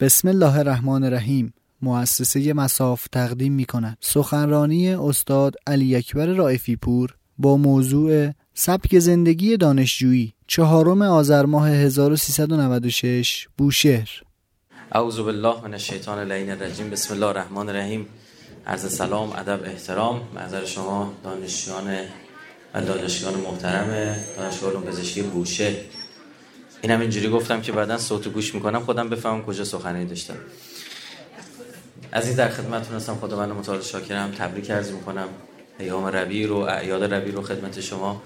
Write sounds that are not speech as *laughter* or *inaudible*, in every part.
بسم الله الرحمن الرحیم. مؤسسه مساف تقدیم می کند سخنرانی استاد علی اکبر رائفی پور با موضوع سبک زندگی دانشجویی چهارم آذر ماه 1396 بوشهر. اعوذ بالله من الشیطان اللعین الرجیم. بسم الله الرحمن الرحیم. عرض سلام ادب احترام. نظر شما دانشجویان و دانشجویان محترم دانشگاه علوم پزشکی بوشهر. اینم اینجوری گفتم که بعدا صوت گوش می‌کنم خودم بفهمم کجا سخنرانی داشتم. از این در خدمتتون هستم. خدا من متعال شاکرم. تبریک عرض می‌کنم. ایام ربی رو اعیاد ربی رو خدمت شما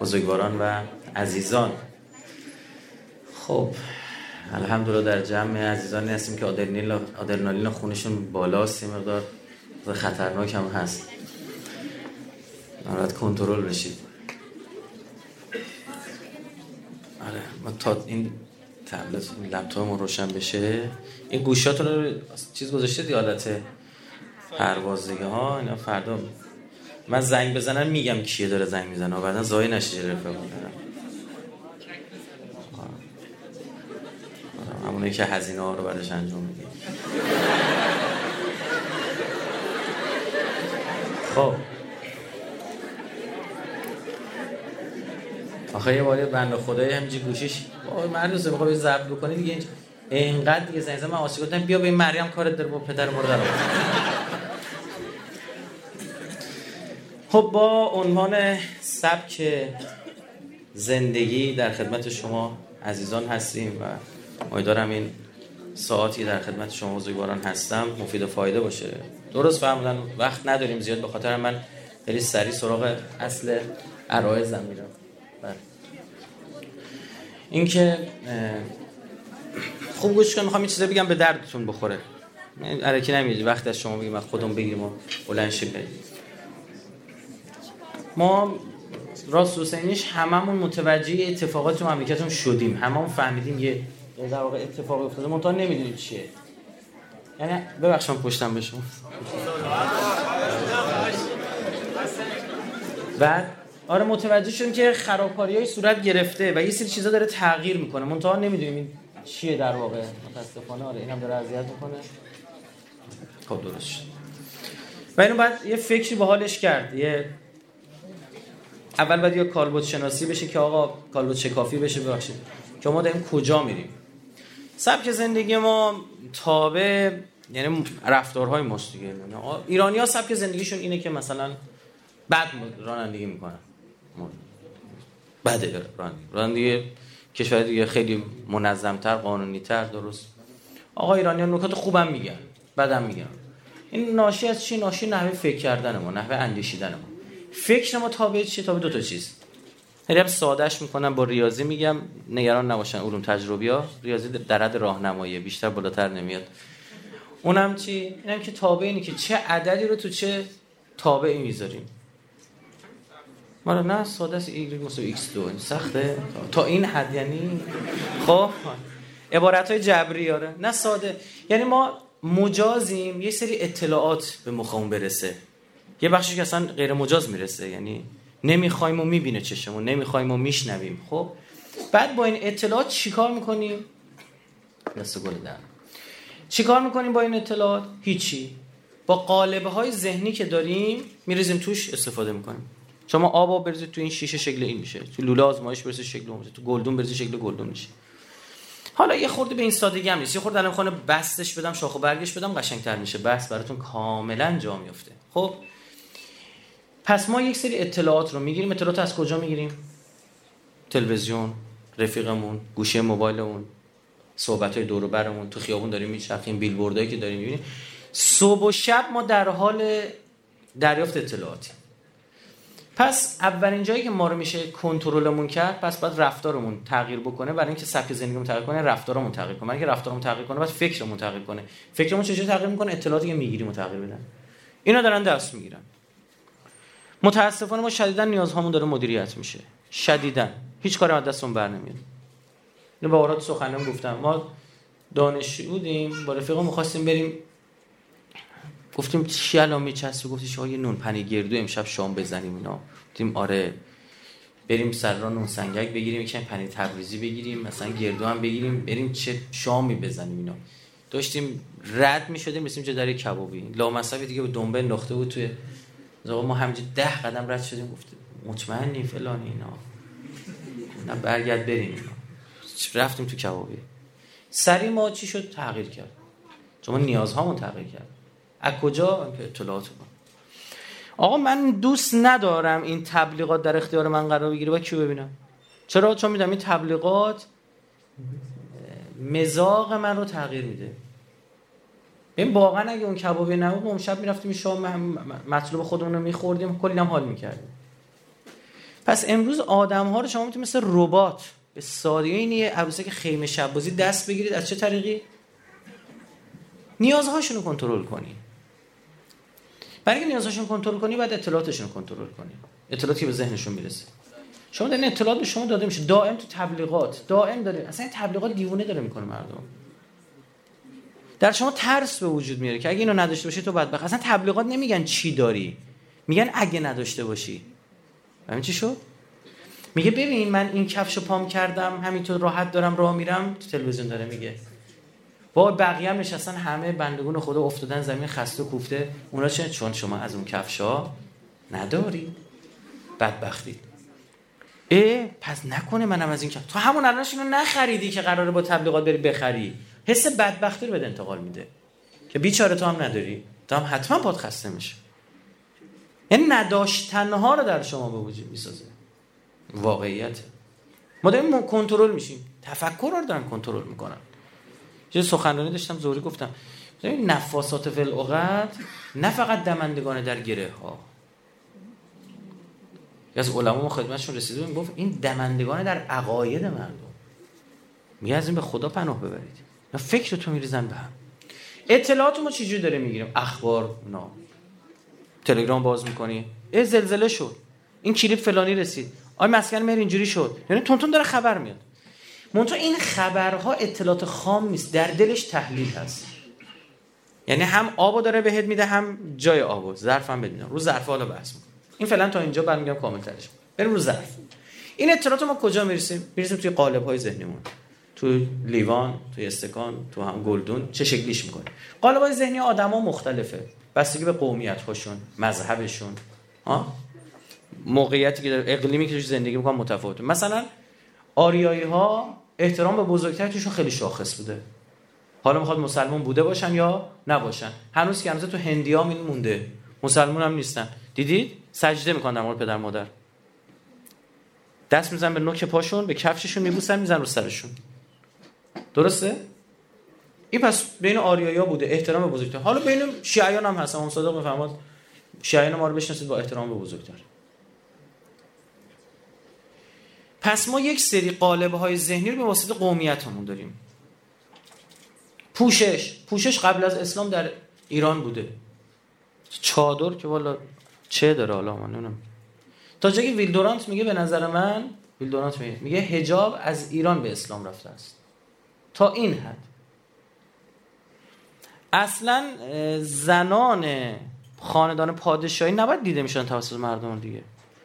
بزرگواران و عزیزان. خب الحمدلله در جمع عزیزانی هستیم که آدرنالین خونشون بالاست. مقدار خطرناک هم هست. نارد کنترل بشید. آره ما تا این تبلت این لپتاپ روشن بشه این گوشاتون رو چیز گذاشته دی حالت پروازگی ها اینا فردا. من زنگ بزنم میگم کیه داره زنگ می‌زنه. بعدا زای نشه رفقه بودن همونه که هزینه ها رو بعدش انجام میدیم. خب. آخه یه باری بنده خدای همینجی گوشیش مردوسه بخواه ضبط بکنی دیگه اینقدر دیگه زنگ من آسی گفتم بیا به این مریم کارت داره با پدر مرده خب با عنوان سبک زندگی در خدمت شما عزیزان هستیم و امیدوارم این ساعتی در خدمت شما بزرگواران هستم مفید و فایده باشه. درست فهمیدن وقت نداریم زیاد به خاطر من خیلی سریع سراغ اصل عرایزم میرم. اینکه خوب گوش کن می‌خوام این چیزا بگم به دردتون بخوره. علکی نمیدی وقت از شما بگیم خودمون بگیریم و بلند شیم ما راست حسینیش هممون متوجه اتفاقات تو مملکتمون شدیم. هممون فهمیدیم یه در واقع اتفاقی افتاده. منتها نمی‌دونیم چیه. یعنی ببخشم پشتم به شما بعد آره متوجه شدیم که خرابکاری های صورت گرفته و یه سری چیزا داره تغییر می‌کنه. منتها نمی‌دونیم این چیه در واقع. متاسفانه آره اینم داره اذیت می‌کنه. خب درست شد. و اینو بعد یه فکری به حالش کرد. یه اول باید یه کالبوت شناسی بشه که آقا کالبوت شکافی بشه ببخشید. که ما داریم کجا میریم؟ سبک زندگی ما تابع یعنی رفتارهای ماست دیگه. ایرانی ها سبک زندگیشون اینه که مثلا بد رانندگی می‌کنن. بده. رانندگی رانندگی کشور دیگه خیلی منظمتر قانونیتر درست. آقا ایرانی ها نکات خوبم میگن بدم میگن. این ناشی از چی؟ ناشی نحوه فکر کردن ما نحوه اندیشیدن ما. فکر ما تابع چیه تابع دو تا چیز. خیلی سادهش می‌کنم با ریاضی میگم نگران نباشن علوم تجربی ها ریاضی در حد راهنمایی بیشتر بالاتر نمیاد. اونم چی؟ اینم که تابع اینه که چه عددی رو تو چه تابعی می‌ذاریم. ما نه ساده است. y مساوی x2 سخته. تا این حد یعنی خب. عبارت های جبری آره. نه ساده. یعنی ما مجازیم. یه سری اطلاعات به مخمون برسه. یه بخشی که اصلا غیر مجاز می‌رسه. یعنی نمی‌خوایم و می‌بینه چشمون. نمی‌خوایم و میشنویم. خب. بعد با این اطلاعات چیکار می‌کنیم؟ دست گل در چیکار می‌کنیم با این اطلاعات؟ هیچی. با قالبه های ذهنی که داریم میریزیم توش استفاده می‌کنیم. شما آب بریزید تو این شیشه شکل این میشه. تو لوله آزمایش بریزید شکل اون تو گلدون بریزید شکل گلدون میشه. حالا یه خورده به این سادگی هم نیست. یه خورده الان خانه بستش بدم شاخ و برگش بدم قشنگتر میشه. بس براتون کاملا جا میفته خب؟ پس ما یک سری اطلاعات رو می‌گیریم. اطلاعات از کجا می‌گیریم؟ تلویزیون رفیقمون گوشه موبایلمون صحبت های دور برمون. تو خیابون داریم میچرخیم بیلبوردایی که داریم می‌بینیم. صبح و شب ما در حال دریافت اطلاعاتی پس اولین جایی که ما رو میشه کنترلمون کرد پس باید رفتارمون تغییر بکنه برای اینکه سبک زندگیمون تغییر کنه رفتارمون تغییر کنه. برای اینکه رفتارمون تغییر کنه باید فکرمون تغییر کنه. فکرمون چجوری تغییر می‌کنه؟ اطلاعاتی که می‌گیریم تغییر بدن اینا دارن دست می‌گیرن. متاسفانه ما شدیدا نیازهامون داره مدیریت میشه. شدیدا. هیچ کاری از دستمون بر نمیاد. اینو با اورات سخنم گفتم. ما دانشجو بودیم با رفیقمون می‌خواستیم بریم گفتیم چی الان میچسبه گفتی شما یه نون پنی گردو امشب شام بزنیم اینا. گفتیم آره بریم سر را نون سنگک بگیریم یکم پنیر تبریزی بگیریم مثلا گردو هم بگیریم بریم چه شامی بزنیم اینا. داشتیم رد می شدیم رسیم جا در یک کبابی. لامصبی دیگه به دنبه نخته بود توی ما همینجا ده قدم رد شدیم گفتیم مطمئنی فلان اینا. نه برگرد بریم اینا. رفتیم تو کبابی. سری ما چی شد؟ تغییر کرد. چون نیازهامون تغییر کرد. از کجا؟ اطلاعات آقا من دوست ندارم این تبلیغات در اختیار من قرار بگیره. با کیو ببینم؟ چرا؟ چون میدم این تبلیغات مزاق من رو تغییر میده. این واقعا اگه اون کبابی نبود اون شب می‌رفتیم شام مطلوب خودمون رو میخوردیم کلی هم حال می‌کردیم. پس امروز آدم ها رو شما می‌تونید مثل ربات به سادگی اینه عروسه که خیمه شب دست بگیرید از چه طریقی؟ نیازهاشون رو کنترل کنی برای اینکه نیازهاشون کنترل کنی بعد اطلاعاتشون کنترل کنی. اطلاعاتی به ذهنشون می‌رسه. شما در اطلاعات به شما داده میشه. دائم تو تبلیغات. دائم داره. اصلا این تبلیغات دیوونه داره می‌کنه مردم. در شما ترس به وجود میاره که اگه اینو نداشته باشی تو بدبخت. اصلا تبلیغات نمیگن چی داری. میگن اگه نداشته باشی. همین چی شد؟ میگه ببین من این کفش پام کردم همینطور راحت دارم راه میرم. تو تلویزیون داره میگه. با بقیه هم نشستن همه بندگون خدا افتادن زمین خسته و کوفته. اونا چه؟ چون شما از اون کفشا نداری. بدبختی. اه پس نکنه منم از این کفش. تو همون الانش اینو نخریدی که قراره با تبلیغات بری بخری. حس بدبختی رو به انتقال میده. که بیچاره تو هم نداری. تو هم حتما پاد خسته میشه. یعنی نداشتنها رو در شما به وجود می‌سازه. واقعیت. ما داریم کنترل میشیم. تفکر رو دارن کنترل می‌کنن یه سخنرانی داشتم زوری گفتم نفاسات فل اوقات نه فقط دمندگان در گره ها از علما خدمتشون رسیده بود گفت این دمندگان در عقاید مردم. میگه این به خدا پناه ببرید. نه فکر تو میریزن به هم. اطلاعات ما داره می‌گیریم؟ اخبار نه تلگرام باز می‌کنی. ای زلزله شد. این کلیپ فلانی رسید. آی مسکن مهر اینجوری شد. یعنی تونتون داره خبر میاد. منتها این خبرها اطلاعات خام نیست در دلش تحلیل هست. یعنی هم آبو داره بهت میده هم جای آبو. ظرف هم بدین. رو ظرف حالا بحث می‌کنم این فعلا تا اینجا برمیگم کامل ترش. بریم رو ظرف. این اطلاعات ما کجا می‌رسیم؟ می‌رسیم توی قالب های ذهنیمون. تو لیوان توی استکان تو هم گلدون. چه شکلیش می‌کنه؟ قالب های ذهنی آدما مختلفه. بستگی به قومیت هاشون مذهبشون. ها؟ موقعیتی که اقلیمی که زندگی می‌کنن متفاوته. مثلا آریایی ها احترام به بزرگتر توشون خیلی شاخص بوده. حالا می‌خواد مسلمان بوده باشن یا نباشن؟ هنوز که هنوز تو هندیا این مونده مسلمان هم نیستن. دیدید؟ سجده می‌کنن در پدر مادر. دست میزن به نوک پاشون به کفششون میبوسن میزن رو سرشون. درسته؟ این پس بین آریایا بوده احترام به بزرگتر. حالا بین شیعیان هم هست اون صادق می‌فهمد شیعیان ما رو بشناسید با احترام به بزرگتر. پس ما یک سری قالب های ذهنی رو به واسطه قومیتمون داریم. پوشش. پوشش قبل از اسلام در ایران بوده. چادر که والا چه داره حالا من نمی‌دونم. تا جایی ویلدورانت میگه به نظر من ویلدورانت میگه میگه حجاب از ایران به اسلام رفته است. تا این حد. اصلا زنان خاندان پادشاهی نباید دیده میشن توسط مردم دیگه.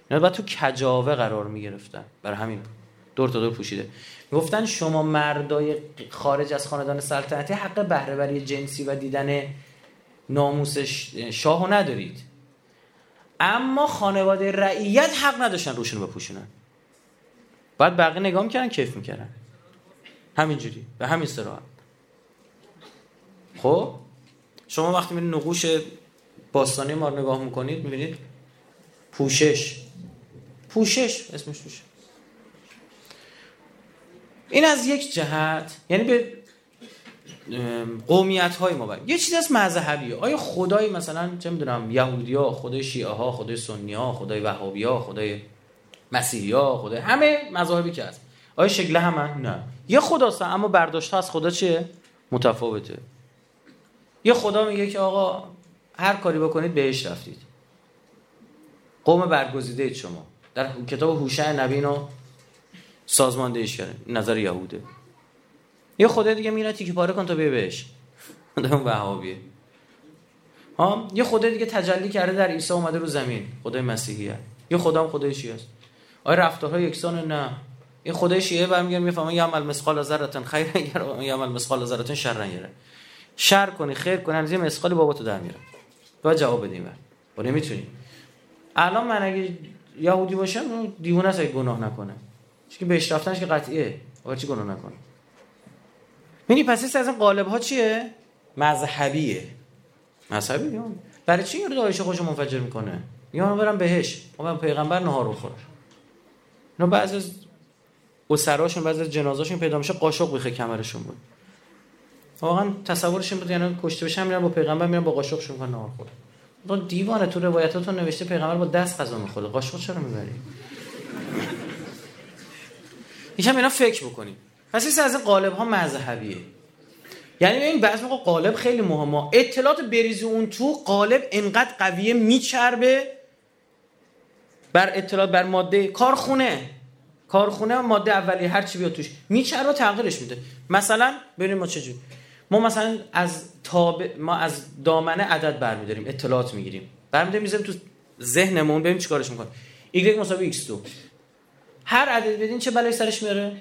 اینا باید تو کجاوه قرار می‌گرفتن. برای همین دور تا دور پوشیده. می‌گفتن شما مردای خارج از خاندان سلطنتی حق بهره جنسی و دیدن ناموس شاهو ندارید. اما خانواده رعیت حق نداشتن روشون بپوشونن. بعد بقیه نگاه می‌کردن کیف می‌کردن. همینجوری به همین سراحت خب؟ شما وقتی میرین نقوش باستانی ما رو نگاه می‌کنید می‌بینید پوشش. پوشش اسمش پوشش. این از یک جهت یعنی به قومیت های ما یه چیزی از مذهبی آیا خدای مثلا چه می‌دونم یهودی ها خدای شیعه ها خدای سنی ها خدای وهابی ها خدای مسیحی ها خدای همه مذاهبی که هست. آیا شکل همه؟ نه. یه خداست اما برداشت از خدا چیه؟ متفاوته. یه خدا میگه که آقا هر کاری بکنید بهش رفتید. قوم برگزیده شما. در کتاب هوشع نبینو سازماندهیش کرده. نظر یهوده. یه خدا دیگه میره تیکه پاره کن تا بیا بهش. اون وهابیه. ها؟ یه خدا دیگه تجلی کرده در عیسی اومده رو زمین. خدای مسیحیه. یه خدا خدای شیعه است. آیا رفتارها یکسان نه. این خدای شیعه برمیگرد می‌فهمه یعمل مثقال ذره خیر یعمل مثقال ذره شر شر کنی خیر کنی از یه مسخالی بابا تو در میره باید جواب بدیم. با نمی‌تونی الان من اگه یهودی باشم دیوونه است گناه نکنه. چون بهش رفتنش که قطعیه. آقا چی گناه نکنه؟ می‌بینی پس از این قالب ها چیه؟ مذهبیه. مذهبی برای چی یارو دایش خوشو منفجر می‌کنه؟ یا برم بهش. من پیغمبر نهار بخوره اینا بعضی از اسراشون بعضی از جنازاشون پیدا میشه قاشق بیخه کمرشون بود. واقعا تصورش این بود یعنی کشته بشن میرن با پیغمبر میرن با قاشقشون کنن نهار خورد تو دیوانه تو روایتاتون نوشته پیغمبر با دست غذا می‌خوره. قاشق چرا می‌بری؟ یکم اینا فکر بکنیم پس از این قالب ها مذهبیه. یعنی این بعض موقع قالب خیلی مهمه. اطلاعات بریزی اون تو قالب انقدر قویه میچربه. بر اطلاعات بر ماده کارخونه. کارخونه ماده اولی هر چی بیاد توش. میچربه تغییرش میده. مثلا ببینیم ما چجوری ما مثلا از تاب ما از دامنه عدد برمیداریم اطلاعات می‌گیریم. برمیداریم می‌ذاریم تو ذهنمون ببینیم چیکارش می‌کنه. Y مساوی x2 هر عدد بدین چه بلایی سرش میاره؟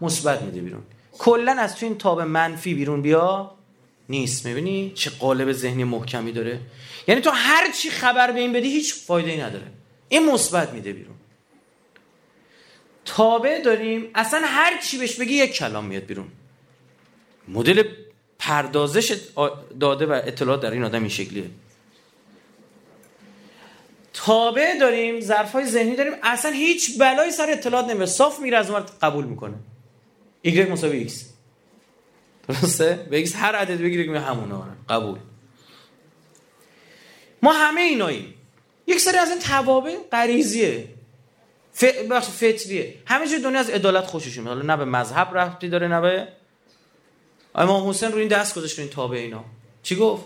مثبت میده بیرون. کلا از تو این تاب منفی بیرون بیا. نیست. می‌بینی؟ چه قالب ذهنی محکمی داره. یعنی تو هر چی خبر به این بدی هیچ فایده ای نداره. این مثبت میده بیرون. تابه داریم. اصلا هر چی بهش بگی یک کلام میاد بیرون. مدل پردازش داده و اطلاعات در این آدم این شکلیه. تابع داریم ظرف های ذهنی داریم. اصلا هیچ بلایی سر اطلاعات نمیاد صاف میره از اون قبول می‌کنه. Y مساوی x. درسته؟ به x هر عدد بگیره که همونه. قبول. ما همه ایناییم. یک سری از این توابع غریزیه. ف... فطریه. همه جای دنیا از عدالت خوششون حالا نه به مذهب رفتی داره نه به امام حسین رو این دست گذاشت این تابع اینا. چی گفت؟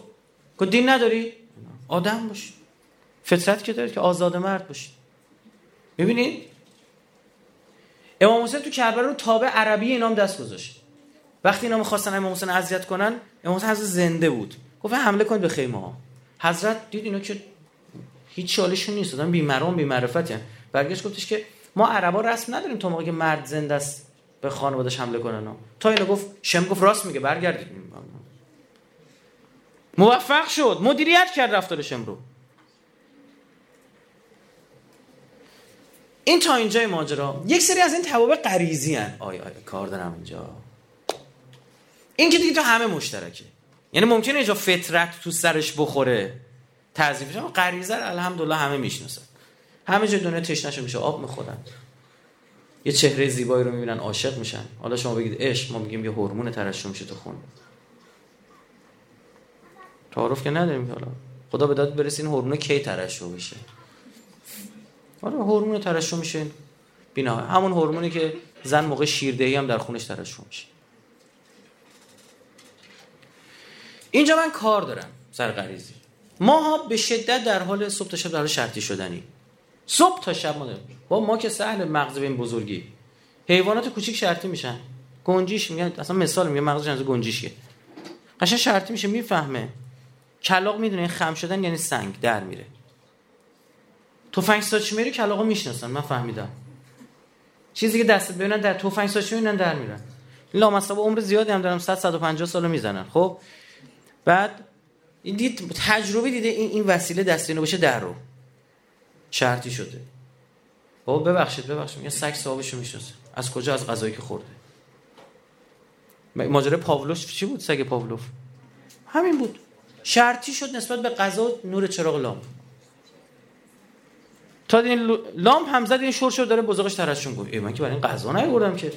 گفت دین نداری؟ آدم باش فطرت که داره که آزاد مرد باشی. ببینید امام حسین تو کربلا رو تابع عربی اینام دست گذاشت. وقتی اینا می‌خواستن امام حسین اذیت کنن امام حسین حضرت زنده بود. گفت حمله کنید به خیمه ها. حضرت دید اینا که هیچ چالشون نیست. آدم بیمرام بیمعرفت برگشت گفتش که ما عربا رسم نداریم تا موقعی که مرد زنده است. به خانواده‌اش حمله کنن تا اینو گفت شم گفت راست میگه برگردید. موفق شد. مدیریت کرد رفتار شم رو. این تا اینجای ماجرا. یک سری از این توابع غریزی ان آی آی کار دارم اینجا. این که دیگه تو همه مشترکه. یعنی ممکنه اینجا فطرت تو سرش بخوره. تعظیمش اما غریزه الحمدلله همه می‌شناسن. همه جای دنیا تشنهشون میشه. آب می‌خورن. یه چهره زیبایی رو می‌بینن عاشق میشن. حالا شما بگید عشق ما میگیم یه هورمون ترشح میشه تو خون. تعارف که نداریم حالا. خدا به داد برسه این هورمون کی ترشح بشه آره هورمون ترشح میشه بینا همون هورمونی که زن موقع شیردهی هم در خونش ترشح میشه. اینجا من کار دارم سر غریزی ما به شدت در حال صبح تا شب در حال شرطی شدنی. صبح تا شب ما با ما که سهل مغز به این بزرگی. حیوانات کوچیک شرطی میشن. گنجیش میگن اصلا مثال میگه مغزش از گنجیشیه. قشنگ شرطی میشه می‌فهمه. کلاق می‌دونه خم شدن یعنی سنگ در میره. تفنگ ساچمه رو کلاقا می‌شناسن. من فهمیدم. چیزی که دستت ببینن در تفنگ ساچمه میرن در میرن. لامصب عمر زیادی هم دارم 100 150 سالو می‌زنن. خب؟ بعد این دید تجربه دیده این این وسیله دستینو باشه در رو. شرطی شده. بابا ببخشید ببخشید. یه سگ صاحبشو می‌شناسه. از کجا؟ از غذایی که خورده. ماجرا پاولوف چی بود؟ سگ پاولوف. همین بود. شرطی شد نسبت به غذا نور چراغ لامپ. تا این لامپ هم زد این شور شد داره بزرگش ترشون گفت. من که برای این غذا نیوردم که.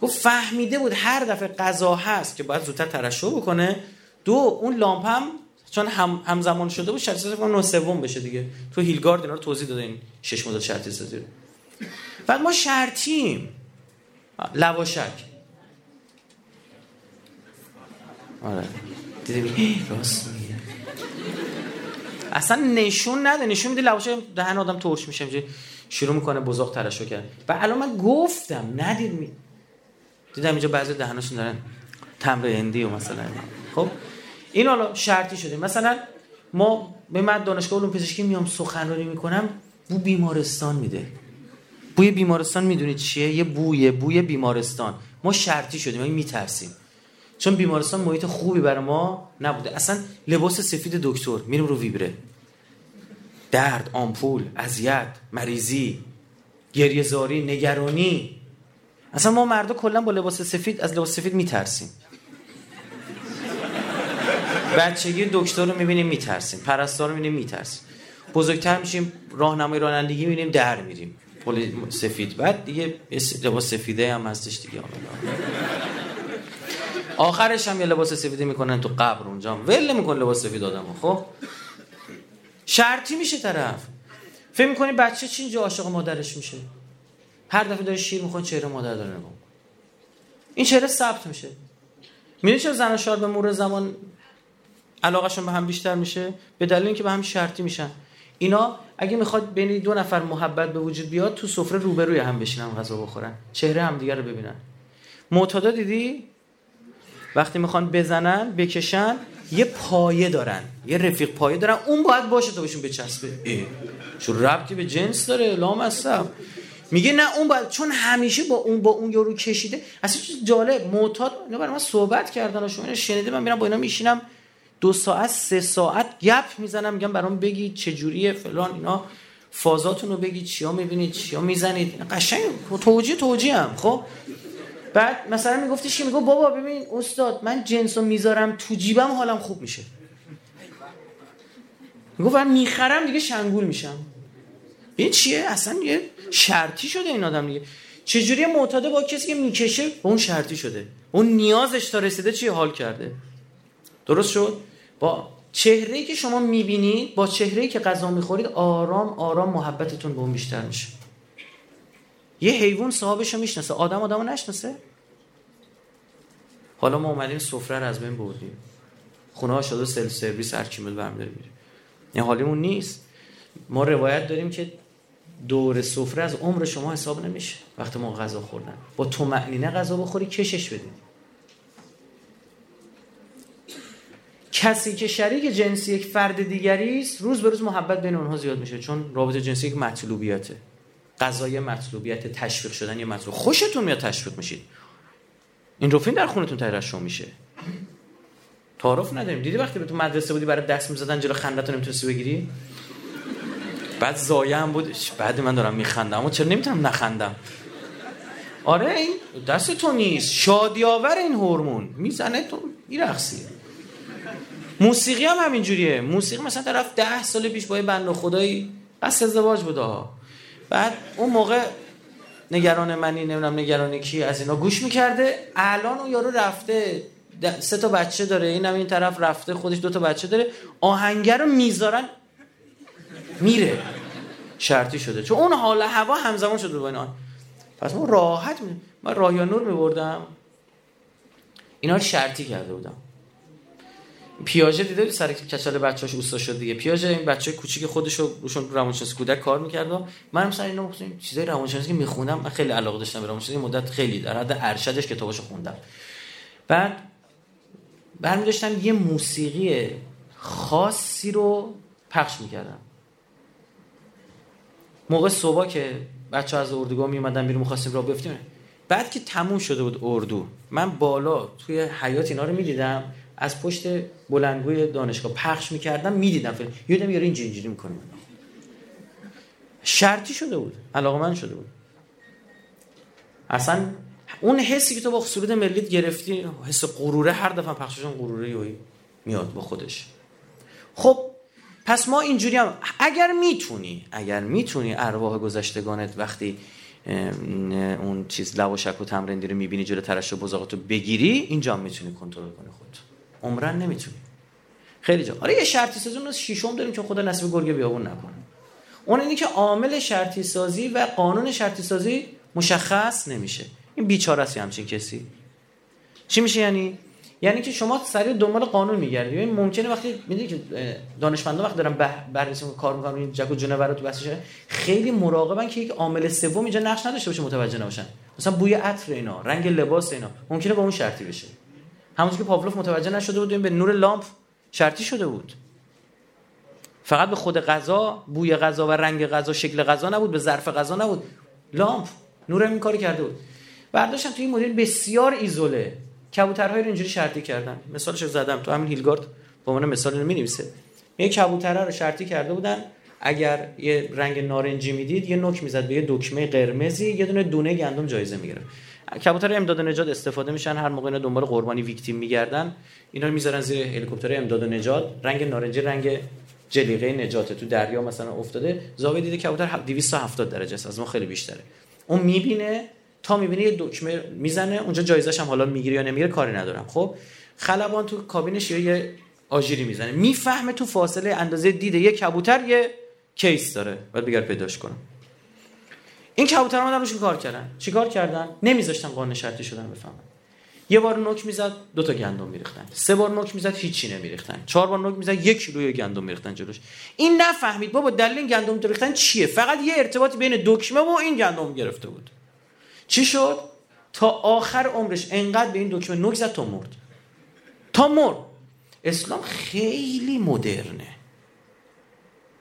گفت فهمیده بود هر دفعه غذا هست که باید زودتر ترشح بکنه دو اون لامپ هم چون هم همزمان شده بود شرطی سازی کنه سوم بشه دیگه. تو هیلگارد اینا رو توضیح داده این شش مدل شرطی سازی رو. بعد ما شرطیم. لواشک. آره. دیدیم. راست میگه. اصلا نشون نده. نشون میده لواشک دهن آدم ترش میشه. شروع می‌کنه بزرگ ترشو کرد. و الان من گفتم ندید می دیدم اینجا بعضی دهنشون دارن تمر هندی و مثلا خب؟ این حالا شرطی شده. مثلا ما به من دانشگاه علوم پزشکی میام سخنرانی می‌کنم بو بیمارستان میده. بوی بیمارستان می‌دونید چیه؟ یه بوی بوی بیمارستان. ما شرطی شدیم ما میترسیم. چون بیمارستان محیط خوبی برای ما نبوده. اصلا لباس سفید دکتر میریم رو ویبره. درد آمپول اذیت مریضی گریه زاری نگرانی. اصلا ما مردا کلا با لباس سفید از لباس سفید میترسیم. بچگی دکتر رو می‌بینیم میترسیم. پرستار رو می‌بینیم میترسیم. بزرگتر میشیم راهنمای رانندگی می‌بینیم در میریم. پل سفید. بعد دیگه لباس سفیده هم هستش دیگه. آخرش هم یه لباس سفیده می‌کنن تو قبر اونجا. ول می‌کنه لباس سفید آدم خب؟ شرطی میشه طرف. فکر می‌کنی بچه چی اینجا عاشق مادرش میشه؟ هر دفعه داره شیر می‌خواد چهره مادر داره نگاه این چهره ثبت میشه. می‌دونی چرا زن شار به مور زمان علاقهشون به هم بیشتر میشه به دلیل اینکه به هم شرطی میشن. اینا اگه می‌خواد بین دو نفر محبت به وجود بیاد تو سفره روبروی هم بشینن غذا بخورن. چهره هم دیگر رو ببینن. معتادا دیدی؟ وقتی می‌خوان بزنن بکشن یه پایه دارن. یه رفیق پایه دارن. اون باید باشه تا بهشون بچسبه. چون ربطی به جنس داره. لام هستم میگه نه اون باید چون همیشه با اون با اون یارو کشیده. اصلا چیز جالب. معتاد اینا برای من صحبت کردن و شما شنیده من میرم با اینا میشینم. دو ساعت سه ساعت گپ می‌زنم میگم برام بگید چجوریه فلان اینا. فازاتون رو بگید چیا می‌بینید چیا می‌زنید. قشنگ توجیه توجیه هم خب؟ بعد مثلا میگفتش که میگو بابا ببین استاد من جنس رو می‌ذارم تو جیبم حالم خوب میشه. می‌گفت من می‌خرم دیگه شنگول میشم. این چیه؟ اصلا یه شرطی شده این آدم دیگه. چجوری معتاده با کسی که می‌کشه؟ اون شرطی شده. اون نیازش تا رسیده چی حال کرده. درست شد؟ با چهره که شما می‌بینید با چهره که غذا می‌خورید آرام آرام محبتتون به اون بیشتر میشه. یه حیوان صاحبش رو می‌شناسه. آدم آدم نشناسه؟ حالا ما اومدیم سفره رو از بین بردیم. خونه ها شده سل سرویس هر کی برم داره میره. این حالیمون نیست. ما روایت داریم که دور سفره از عمر شما حساب نمیشه. وقتی ما غذا خوردن. با تو معنینه غذا بخوری کشش بدید کسی که شریک جنسی یک فرد دیگری است روز به روز محبت بین اونها زیاد میشه چون رابطه جنسی یک مطلوبیته. قضای مطلوبیت تشویق شدن یه مطلوب. خوشتون میاد تشویق میشید. این روفین در خونتون ترشح میشه. تعارف نداریم. دیدی وقتی به تو مدرسه بودی برای دست می‌زدن جلو خندتون نمی‌تونستی بگیری؟ بعد زایه هم بود. بعد من دارم میخندم. اما چرا نمی‌تونم نخندم؟ آره این دست تو نیست. شادی آور این هورمون. می‌زنه تو میرقصی. موسیقی هم همینجوریه. موسیقی مثلا طرف ده سال پیش با یه بند خدایی بس ازدواج بوده بعد اون موقع نگران منی نمی‌دونم نگران کی از اینا گوش می‌کرده. الان اون یارو رفته سه تا بچه داره. این هم این طرف رفته خودش دو تا بچه داره. آهنگر رو می‌ذارن میره. شرطی شده. چون اون حال هوا همزمان شده با اینا پس ما راحت. من نور میبردم. اینا شرطی کرده بودم. پیاژه دیده سر کچل بچه‌اش اوستا شد دیگه. پیاژه این بچه کوچیک خودش رو روشون روانشناسی کودک کار می‌کرد و منم سر اینا گفتم چیزای روانشناسی که میخوندم من خیلی علاقه داشتم به روانشناسی مدت خیلی در حد ارشدش کتاباشو خوندم. بعد برمی داشتم یه موسیقی خاصی رو پخش می‌کردم. موقع صبح که بچه از اردوگاه می اومدن بیرون می‌خواستیم را بیفتیم بعد که تموم شده بود اردو من بالا توی حیات اینا رو می‌دیدم. از پشت بلندگوی دانشگاه پخش می‌کردم می‌دیدم فیلم یادم یارو اینجوری اینجوری می‌کنه. شرطی شده بود علاقه من شده بود. اصلا اون حسی که تو با سرود ملیت گرفتی حس غروره هر دفعه پخششون غروره یوی میاد با خودش. خب پس ما اینجوری هم اگر می‌تونی اگر می‌تونی ارواح گذشتگانت وقتی اون چیز لواشک و تمرین رو می‌بینی جلو ترش و بزاقتو بگیری اینجا می‌تونی کنترل کنی خودت عمرن نمی‌تونی. خیلی جا. آره یه شرطی سازی اون شیشم داریم که خدا نصیب گرگ بیابون نکنه. اون اینی که عامل شرطی سازی و قانون شرطی سازی مشخص نمیشه. این بیچاره است همچین کسی. چی میشه یعنی؟ یعنی که شما سریع دنبال قانون میگردی. این ممکنه وقتی می‌دونی که دانشمندا وقتی دارن بررسی کار می‌کنن این جک و جونور تو بحثش خیلی مراقبن که یک عامل سوم اینجا نقش نداشته باشه متوجه نباشن. مثلا بوی عطر اینا رنگ لباس اینا. ممکنه با اون شرطی بشه. همونطور که پاولوف متوجه نشده بود به نور لامپ شرطی شده بود. فقط به خود غذا بوی غذا و رنگ غذا شکل غذا نبود به ظرف غذا نبود. لامپ نور این کاری کرده بود. برداشتن توی این مدل بسیار ایزوله. کبوترهای رو اینجوری شرطی کردن. مثالش زدم تو همین هیلگارد به عنوان مثال رو می‌نویسه. یه کبوترها رو شرطی کرده بودن اگر یه رنگ نارنجی می‌دید یه نوک می‌زد به یه دکمه قرمزی یه دونه دونه گندم جایزه می‌گیره کبوتر امداد و نجات استفاده میشن هر موقع اینا دنبال قربانی ویکتیم میگردن اینا می‌ذارن زیر هلیکوپتر امداد و نجات رنگ نارنجی رنگ جلیقه نجات. تو دریا مثلا افتاده زاویه دیده کبوتر 270 درجه است از ما خیلی بیشتره. اون می‌بینه تا می‌بینه یه دکمه می‌زنه اونجا جایزش هم حالا می‌گیره یا نمی‌گیره کاری ندارم. خب خلبان تو کابینش یه آژیری می‌زنه. می‌فهمه تو فاصله اندازه دیده یه کبوتر یه کیس داره. باید بگرد پیداش کنم این کبوتر اومدن روش کار کردن. چیکار کردن؟ نمیذاشتن قانون شرطی شدن بفهمن. یه بار نوک می‌زد دو تا گندم میریختن. سه بار نوک می‌زد هیچی نمیریختن. چهار بار نوک می‌زد یک کیلوی گندم میریختن جلوش. این نفهمید بابا دلیل این گندم ریختن چیه؟ فقط یه ارتباطی بین دکمه و این گندم گرفته بود. چی شد؟ تا آخر عمرش انقدر به این دکمه نوک زد تا مرد. تا مرد. اسلام خیلی مدرنه.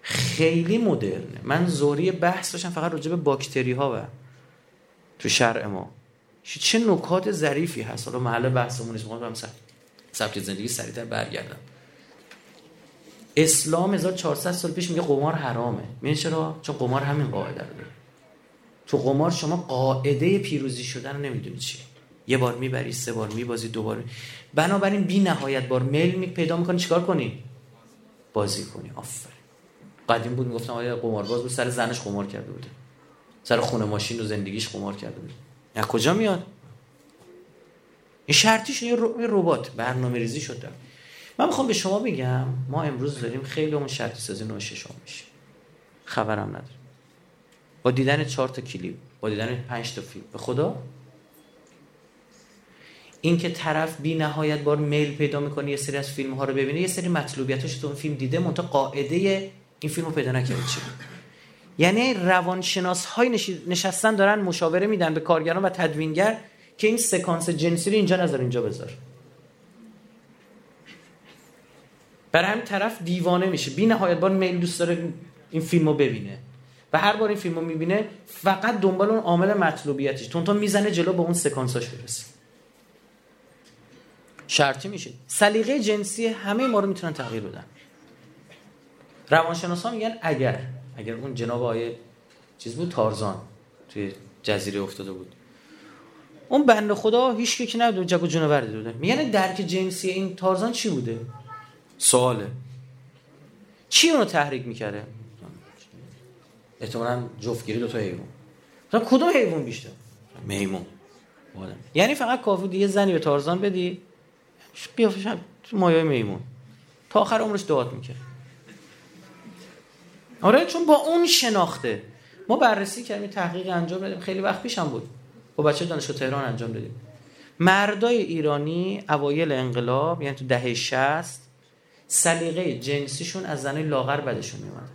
خیلی مدرنه. من زوری بحث داشتم فقط راجع به باکتری ها و تو شرع ما. چه نکات ظریفی هست؟ حالا محل بحثمون نیست می‌خوام سبک زندگی سریعتر برگردم. اسلام 1400 سال پیش میگه قمار حرامه. میگه چرا؟ چون قمار همین قاعده رو تو قمار شما قاعده پیروزی شدن رو نمی‌دونی چیه. یه بار می‌بری سه بار میبازی دوبار می... بنابراین بی نهایت بار میل می پیدا می‌کنی. چیکار کنی؟ بازی کنی. آفرین. قدیم بود می‌گفتم آیا قمارباز بود؟ سر زنش قمار کرده بوده. سر خونه ماشین و زندگیش قمار کرده بود از کجا میاد؟ این شرطیش یه ربات برنامه ریزی شده. من می‌خوام به شما بگم ما امروز داریم خیلی همون شرطی سازی نوع ششم میشه. خبرم نداریم با دیدن چهار تا کلیپ با دیدن پنج تا فیلم. به خدا؟ این که طرف بی نهایت بار میل پیدا می‌کنه یه سری از فیلم ها رو ببینه یه سری مطلوبیتش تو اون فیلم دیده منتها قاعده این فیلم رو پیدا نکرده چی؟ یعنی روانشناس های نشستن دارن مشاوره میدن به کارگران و تدوینگر که این سکانس جنسی رو اینجا نظر اینجا بذار. برای همین طرف دیوانه میشه. بی نهایت بار میل دوست داره این فیلم رو ببینه. و هر بار این فیلم رو می‌بینه فقط دنبال اون عامل مطلوبیتش تون می‌زنه جلو به اون سکانساش برسه. شرطی میشه. سلیقه جنسی همه ما رو می‌تونن تغییر بدن. روانشناس ها میگن اگر اگر اون جناب آیه چیز بود تارزان توی جزیره افتاده بود. اون بنده خدا هیچ کی نبود جگو جنور دیده میگن درک جنسی این تارزان چی بوده؟ سواله. چی اونو تحریک می‌کرده؟ احتمالاً جفتگیری دو تا حیوان. مثلا کدوم حیوان بیشتر؟ میمون. یعنی فقط کافی یه زنی به تارزان بدی؟ قیافش مایه میمون. تا آخر عمرش دعات می‌کرد. آره چون با اون شناخته. ما بررسی کردیم تحقیق انجام دادیم. خیلی وقت پیشم بود. با بچه دانشگاه تهران انجام دادیم. مردای ایرانی اوایل انقلاب یعنی تو دهه 60 سلیقه جنسیشون از زنای لاغر بدشون میومد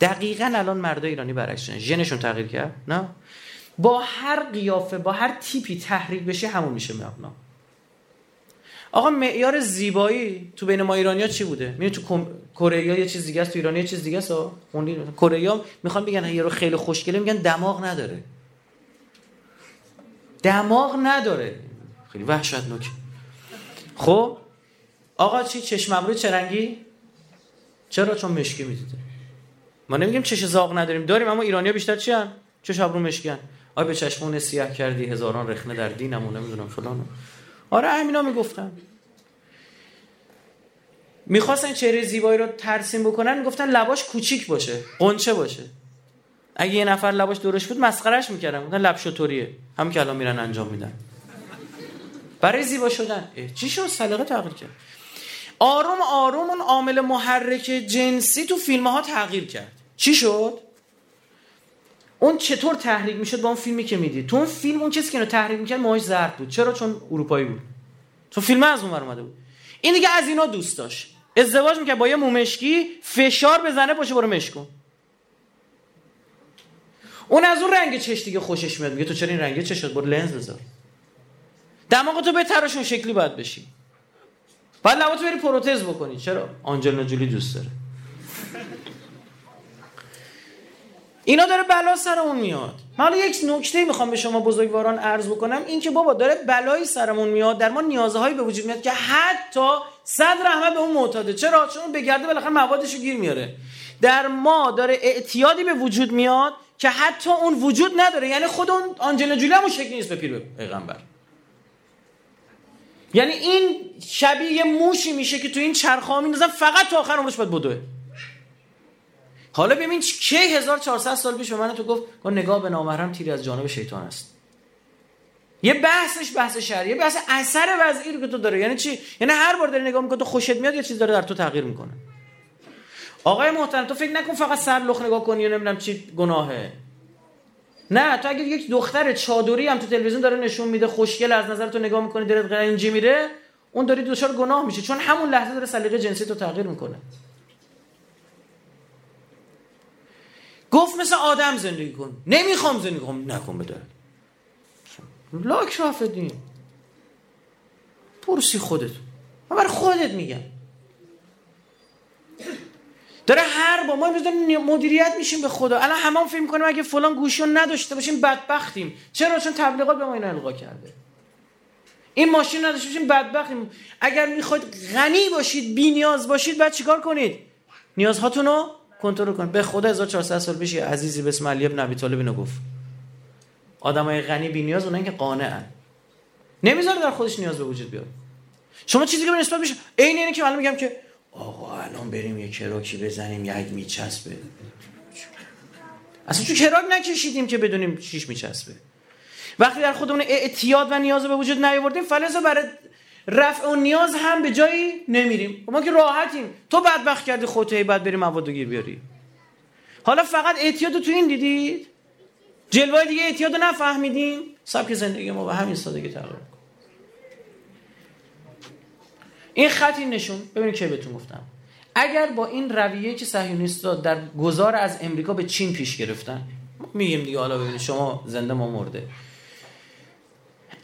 دقیقا الان مردای ایرانی برعکسن. ژنشون تغییر کرد نه؟ با هر قیافه با هر تیپی تحریک بشه همون میشه مبنا آقا معیار زیبایی تو بین ما ایرانیا چی بوده؟ میره تو کره یه چیز دیگه است تو ایران یه چیز دیگه است کره می‌خوان بگن یه رو خیلی خوشگله میگن دماغ نداره. دماغ نداره. خیلی وحشتناک. خب؟ آقا چی؟ چشم ابرو چه رنگی؟ چرا؟ چون مشکی می‌دیده. ما نمیگیم چش زاغ نداریم. داریم اما ایرانیا بیشتر چی چش ابرو مشکی آیا به چشمون سیاه کردی هزاران رخنه در دینمون نمی‌دونم فلان آره همینا می‌گفتن. می‌خواستن چهره زیبایی رو ترسیم بکنن می‌گفتن لباش کوچیک باشه قنچه باشه. اگه یه نفر لباش درش بود مسخرهش می‌کردن. گفتن لب شطوریه. همین که الان میرن انجام میدن. برای زیبا شدن. چی شد؟ سلیقه تغییر کرد. آروم آروم اون عامل محرک جنسی تو فیلم ها تغییر کرد. چی شد؟ اون چطور تحریک می‌شد با اون فیلمی که می‌دید؟ تو اون فیلم اون کسی که اینو تحریک می‌کرد موهاش زرد بود. چرا؟ چون اروپایی بود. تو فیلم از اون اومده بود. این دیگه از اینا دوست داشت. ازدواج می‌کرد با یه مومشکی فشار بزنه باشه برو مشکن اون از اون رنگ چش دیگه خوشش میاد. میگه تو چرا این رنگ چش برو لنز بذار. دماغ تو بتراشون شکلی باید بشی. بعد لباتو بری پروتز بکنی. چرا؟ آنجلینا جولی دوست داره. اینا داره بلا سرمون میاد. من یک نکته می‌خوام به شما بزرگواران عرض بکنم این که بابا داره بلایی سرمون میاد در ما نیازهایی به وجود میاد که حتی صد رحمت به اون معتاده. چرا؟ چون بگرده بالاخره موادشو گیر میاره. در ما داره اعتیادی به وجود میاد که حتی اون وجود نداره. یعنی خود اون آنجلا جولی هم شکلی نیست به پیر پیغمبر. یعنی این شبیه موشی میشه که تو این چرخ میندازن فقط تا آخر عمرش باید بدوه. حالا ببین کی 1400 سال پیش به من تو گفت با نگاه به نامحرم تیری از جانب شیطان است. یه بحثش بحث شرعیه بحث اثر وضعی که تو داره یعنی چی؟ یعنی هر بار داری نگاه می‌کنی تو خوشت میاد یه چیز داره در تو تغییر می‌کنه. آقای محترم تو فکر نکن فقط سر لخ نگاه کنی و نمی‌دونم چی گناهه. نه تو اگه یک دختر چادری هم تو تلویزیون داره نشون میده خوشگل از نظر تو نگاه می‌کنی داره اینجی میره اون داری دچار گناه میشه چون همون لحظه داره سلیقه جنسی تو تغییر می‌کنه. گفت مثل آدم زندگی کن. نمی‌خوام زندگی کنم. نکن بده لاک رافدین پرسی خودت. من برای خودت میگم. داره هر با ما مدیریت میشیم به خدا. الان همون فکر کنیم اگه فلان گوشون نداشته باشیم بدبختیم. چرا؟ چون تبلیغات به ما اینا القا کرده. این ماشین نداشته باشیم بدبختیم. اگر می‌خواید غنی باشید بی نیاز باشید بعد چیکار کنید؟ نیازهاتون رو کنترل کنید به خدا 1400 سال پیش عزیزی به اسم علی ابن ابی طالب اینو گفت. آدمای غنی بی نیاز اونن که قانعن. نمی‌ذاره در خودش نیاز به وجود بیاد. شما چیزی که به نسبت میشه عین اینه که من میگم که آقا الان بریم یه کراکی بزنیم یک میچسبه. اصلا تو کراک نکشیدیم که بدونیم چیش میچسبه. وقتی در خودمون اعتیاد و نیاز به وجود نیاوردیم فلزا برای رفع اون نیاز هم به جایی نمیریم. ما که راحتیم. تو بدبخت کردی خودت بعد بریم مواد گیر بیاری. حالا فقط اعتیاد تو این دیدید؟ جلوه دیگه اعتیاد نفهمیدیم. سبک زندگی ما به همین سادگی تغییر این خط این نشون. ببینید که بهتون گفتم. اگر با این رویه که صهیونیست‌ها در گذار از امریکا به چین پیش گرفتن میگیم دیگه حالا ببینید شما زنده ما مرده.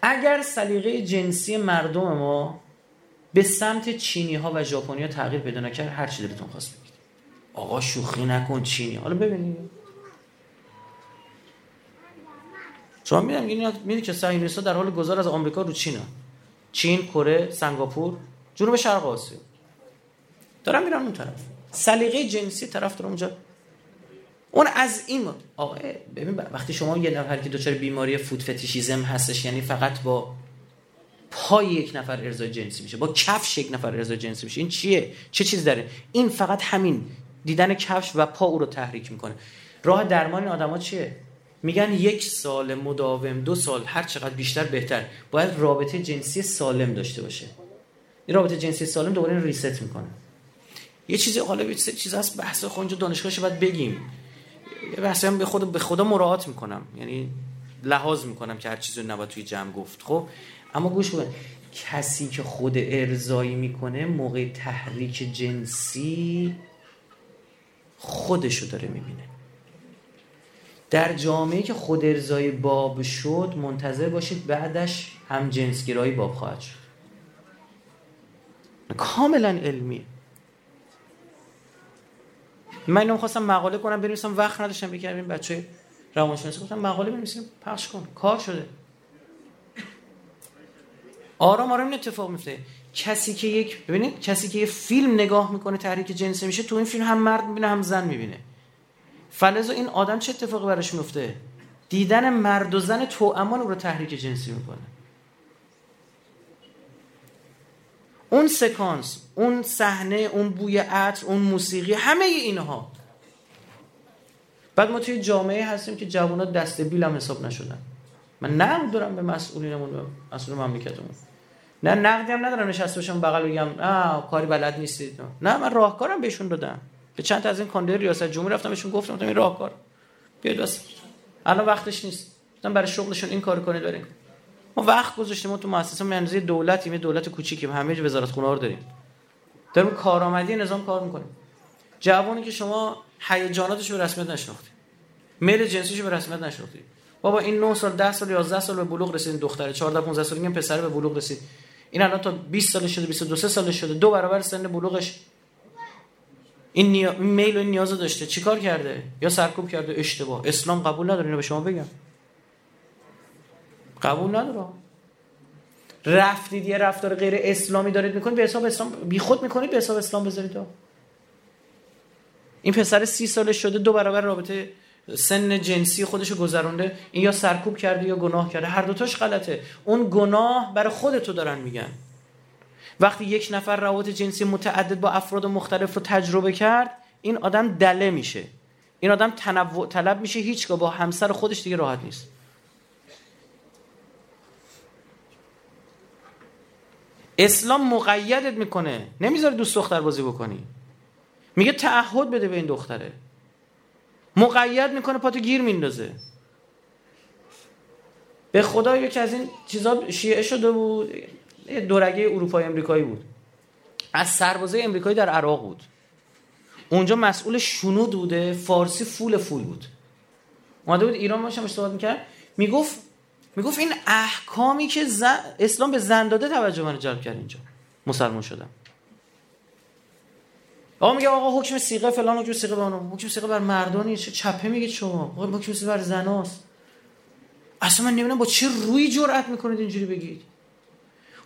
اگر سلیقه جنسی مردم ما به سمت چینی ها و ژاپنی ها تغییر پیدا نکرد هر چی دلتون خواست بگید. آقا شوخی نکن چینی. حالا ببینید شما می‌دونید می‌دونید که صهیونیست‌ها در حال گذار از آمریکا رو چین چین کره سنگاپور جنوب شرق آسیا. دارم میرم اون طرف. سلیقه جنسی طرف دارم اونجا. اون از این آقا ببین وقتی شما یه نفر که دچار بیماری فود فتیشیزم هستش یعنی فقط با پای یک نفر ارزای جنسی میشه با کفش یک نفر ارزای جنسی میشه این چیه؟ چه چیز داره؟ این فقط همین دیدن کفش و پا او رو تحریک می‌کنه. راه درمان این آدما چیه؟ میگن یک سال مداوم دو سال هر چقدر بیشتر بهتر. باید رابطه جنسی سالم داشته باشه. این رابطه جنسی سالم دوباره ریست می‌کنه. یه چیزی حالا یه چیز هست بحث خونج دانشگاهش باید بگیم. بحثی هم به خود به خدا مراعات می‌کنم. یعنی لحاظ می‌کنم که هر چیزی نباید توی جمع گفت. خب؟ اما گوش کن. کسی که خود ارزایی می‌کنه موقع تحریک جنسی خودشو داره می‌بینه. در جامعه که خود ارزایی باب شد منتظر باشید بعدش هم جنسگرایی باب خواهد شد. کاملا علمیه. من اینو خواستم مقاله کنم بنویسم وقت نداشتم بگم بچه روانشناسی. گفتم مقاله بنویسیم پخش کن. کار شده. آرام آرام این اتفاق میفته کسی که یک ببینید کسی که یه فیلم نگاه می‌کنه تحریک جنسی میشه تو این فیلم هم مرد می‌بینه هم زن می‌بینه. فلزا این آدم چه اتفاقی براش میفته دیدن مرد و زن امان رو تحریک جنسی می‌کنه. اون سکانس اون صحنه اون بوی عطر اون موسیقی همه اینها. بعد ما توی جامعه هستیم که جوونا دست بیل هم حساب نشدن. من نقد دارم به مسئولینمون به مسئول مملکتمون. نه نقدی هم ندارم نشسته باشم بغل بگم آ کاری بلد نیستید. نه من راهکارم بهشون دادم. به چند تا از این کاندید ریاست جمهوری رفتم بهشون گفتم این راهکار. بیاید واسه الان وقتش نیست. گفتم برای شغلشون این کارو کنید بریم ما وقت گذاشتیم ما تو مؤسسه منظور دولتی می دولت کوچیکیم. همه وزارت خونه رو داریم. داریم کارآمدی نظام کار می‌کنیم. جوانی که شما هیجاناتش به رسمیت نشناختی میل جنسیش به رسمیت نشناختی بابا این 9 سال 10 سال 11 سال به بلوغ رسید این دختره 14 15 سال میگم پسر به بلوغ رسید. این الان تا 20 سال شده 22 سال شده. دو برابر سن بلوغش. این نیا... میل و این نیاز داشته. چیکار کرده؟ یا سرکوب کرده؟ اشتباه. اسلام قبول نداره اینو به شما بگم. قبول نداره رفتید یه رفتار غیر اسلامی دارید می‌کنید به حساب اسلام بی خود می‌کنید به حساب اسلام بذارید این پسر سی ساله شده دو برابر رابطه سن جنسی خودشو گذرونده این یا سرکوب کرده یا گناه کرده. هر دوتاش غلطه. اون گناه برای خودتو دارن میگن. وقتی یک نفر روابط جنسی متعدد با افراد مختلف رو تجربه کرد این آدم دله میشه. این آدم تنوع طلب میشه هیچگاه با همسر خودش دیگه راحت نیست. اسلام مقیدت می‌کنه. نمی‌ذاره دوست دختر بازی بکنی. میگه تعهد بده به این دختره. مقید می‌کنه پاتو گیر میندازه. به خدا یکی از این چیزا شیعه شده بود. دورگه اروپای امریکایی بود. از سربازه امریکایی در عراق بود. اونجا مسئول شنود بوده فارسی فول فول بود. اومده بود ایران باشم صحبت می‌کرد. می‌گفت می‌گفت این احکامی که اسلام به زن داده توجه من جلب کرد اینجا. مسلمان شدم. آقا میگه آقا حکم سیغه فلان حکم سیغه بر حکم سیغه بر مردانی چه چپه میگه شما؟ آقا حکم سیغه بر زناست. اصلا من نمی‌دونم با چه روی جرأت می‌کنید اینجوری بگید.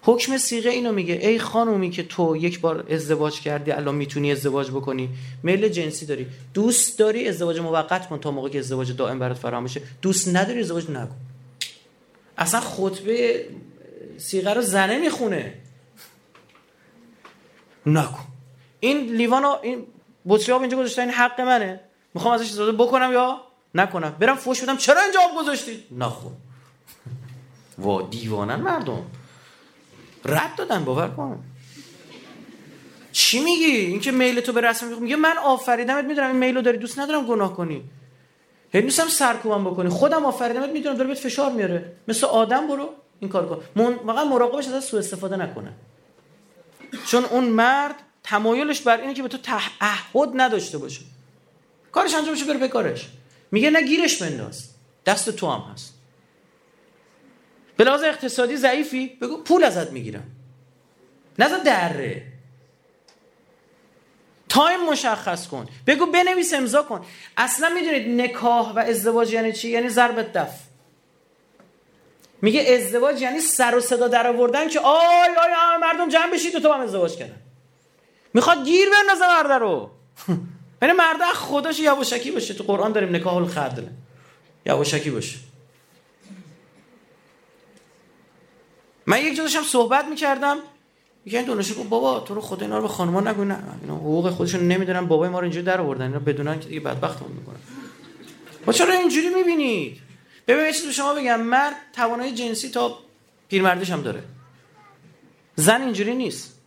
حکم سیغه اینو میگه. ای خانومی که تو یک بار ازدواج کردی الان می‌تونی ازدواج بکنی. میل جنسی داری. دوست داری ازدواج موقت کن تا موقعی که ازدواج دائم برات فراهم بشه. دوست نداری ازدواج نکن. اصلا خطبه سیغه رو زنه می‌خونه. نکن. این لیوان این بطری آب اینجا گذاشتن این حق منه. می‌خوام ازش استفاده بکنم یا نکنم؟ برم فوش بدم. چرا اینجا آب گذاشتید نخو وا دیوانن مردم. رد دادن باور کن. چی میگی؟ اینکه میل تو به رسم میگه من آفریدمت می‌دونم این میل رو داری دوست ندارم گناه کنی. هی نیستم سرکوبم بکنی. خودم آفریدمت می‌دونم داره بهت فشار میاره. مثل آدم برو این کار کن. من واقعا مراقبش از سوء استفاده نکنه. چون اون مرد تمایلش بر اینه که به تو تعهد نداشته باشه. کارش انجام بشه بره به کارش میگه نه گیرش بنداز. دست تو هم هست. به اقتصادی ضعیفی بگو پول ازت می‌گیرم. نظر دره تایم مشخص کن. بگو بنویس امضا کن. اصلا می‌دونید نکاح و ازدواج یعنی چی؟ یعنی ضرب دف. میگه ازدواج یعنی سر و صدا در آوردن که آی آی مردم جمع بشید تو هم ازدواج کردن. می‌خواد گیر بندازه مرده رو. *laughs* یعنی مرده خودش یواشکی باشه. تو قرآن داریم نکاح الخدن یواشکی باشه. من یک جا داشتم صحبت می‌کردم. میگه این دونشه گفت بابا تو رو خدا اینا رو به خانوما نگو نه. اینا حقوق خودشون نمی‌دونن بابای ما رو اینجوری در آوردن اینا بدونن که دیگه بدبختمون می‌کنن. با چرا اینجوری می‌بینید؟ ببین چیزی به شما بگم مرد توانایی جنسی تا پیرمردش هم داره. زن اینجوری نیست.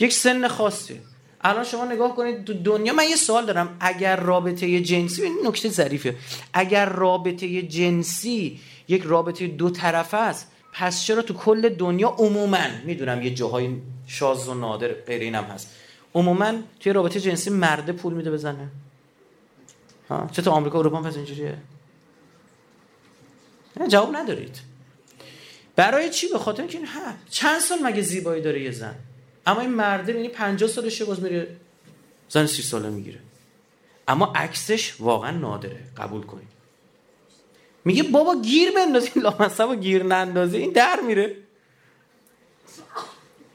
یک سن خاصی. الان شما نگاه کنید تو دنیا من یه سوال دارم. اگر رابطه جنسی این نکته ظریفه. اگر رابطه جنسی یک رابطه دو طرفه است پس چرا تو کل دنیا عموما می‌دونم یه جاهای شاز و نادر غیر اینم هست عموما توی رابطه جنسی مرده پول میده بزنه؟ ها؟ چه تو آمریکا اروپا پس اینجوریه؟ جواب ندارید. برای چی؟ به خاطر اینکه ها چند سال مگه زیبایی داره یه زن؟ اما این مرده یعنی 50 سالشه باز میره زن 30 ساله می‌گیره. اما عکسش واقعا نادره. قبول کنید. میگه بابا گیر بندازی لامصب گیر نندازی این در میره.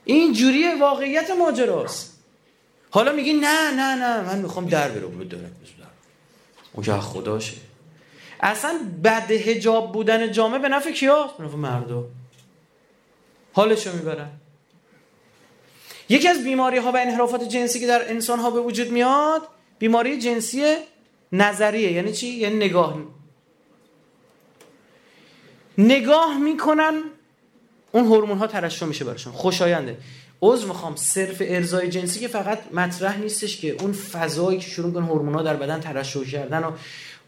این جوری واقعیت ماجراست. حالا میگی نه نه نه من می‌خوام در بره بود داره اون که خداشه اصلا بد هجاب بودن جامعه به نفع کیاست به نفع مردا. حالشو می‌برن. یکی از بیماری ها و انحرافات جنسی که در انسان ها به وجود میاد بیماری جنسی نظریه. یعنی چی؟ یعنی نگاه نگاه می‌کنن اون هورمون ها ترشح میشه براشون. خوشاینده. عضو می‌خوام. صرف ارزای جنسی که فقط مطرح نیستش که اون فضایی که شروع کن هورمون ها در بدن ترشح کردن و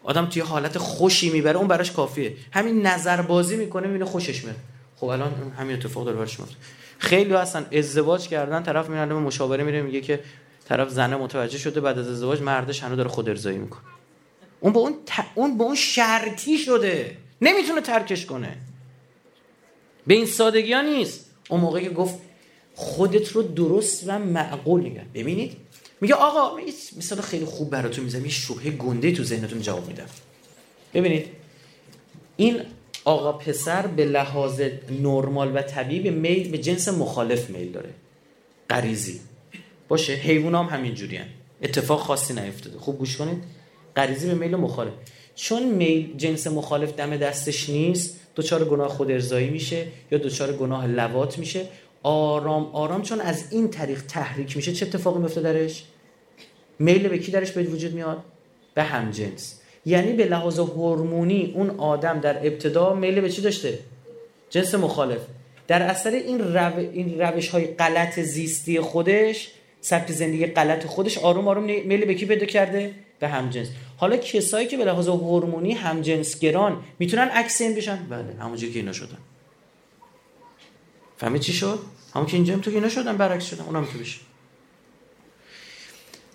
آدم توی حالت خوشی می‌بره اون براش کافیه. همین نظر بازی می‌کنه می‌بینه خوشش میاد. خب الان همین اتفاق داره براش میفته خیلی هستن. ازدواج کردن طرف میرن به مشاوره میره میگه که طرف زنه متوجه شده بعد از ازدواج مردش هنوز داره خود ارضایی می‌کنه. اون با اون اون با اون شرطی شده. نمی‌تونه ترکش کنه. به این سادگی ها نیست. اون موقع که گفت خودت رو درست و معقول نگه. ببینید میگه آقا مثلا خیلی خوب براتون می‌زنم. یه شبهه گنده تو ذهنتون جواب میدم. ببینید این آقا پسر به لحاظ نرمال و طبیعی به میل به جنس مخالف میل داره. غریزی. باشه حیوان هم همینجوری هم. اتفاق خاصی نیفتاده. خوب گوش کنید. غریزی به میل مخالف. چون میل جنس مخالف دم دستش نیست دوچار گناه خود ارزایی میشه یا دوچار گناه لوات میشه. آرام آرام چون از این طریق تحریک میشه چه اتفاقی میفته درش؟ میل به کی درش به وجود میاد؟ به همجنس. یعنی به لحاظ هورمونی اون آدم در ابتدا میل به چی داشته؟ جنس مخالف. در اثر این, رو... این روش های غلط زیستی خودش سبک زندگی غلط خودش آروم آروم میل به کی پیدا کرده؟ به همجنس. حالا کسایی که به لحاظ هورمونی گران می‌تونن عکس این بشن؟ بله همونجوری که اینا شدن. فهمید چی شد؟ همون که اینجا تو اینا شدن برعکس شدن اونم تو بشه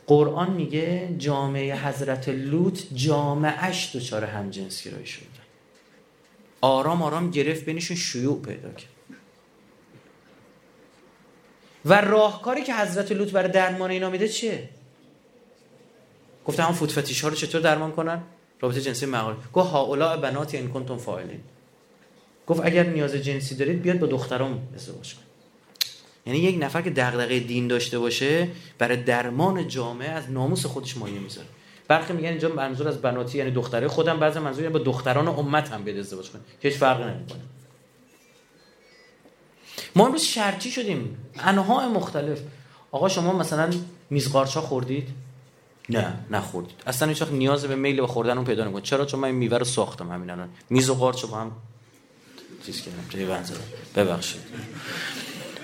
قرآن میگه جامعه حضرت لوط جامعهش دچار همجنسگرایی شد. آرام آرام گرفت بینشون شیوع پیدا کرد. و راهکاری که حضرت لوط برای درمان اینا میده چیه؟ گفته هم فوت ها رو چطور درمان کنن؟ رابطه جنسی مقال گفت هاولا بنات ان کنتم فاعلین گفت اگر نیاز جنسی دارید بیاد با دخترام ازدواج کن یعنی یک نفر که دغدغه دین داشته باشه برای درمان جامعه از ناموس خودش مایه می‌ذاره. برخی میگن اینجا منظور از بناتی یعنی دختره. خودم بعضی منظور یعنی با دختران امت هم بیاد ازدواج کنه. که هیچ فرقی نمی‌کنه. ما امروز شرطی شدیم. انواع مختلف. آقا شما مثلا میز قارچا خوردید؟ نه نخوردید. اصلا هیچ نیاز به میل به خوردن اون پیدا نمی‌کنه چرا؟ چون من میوه رو ساختم همین الان. میز و قارچ با هم چیز کردم ببخشید.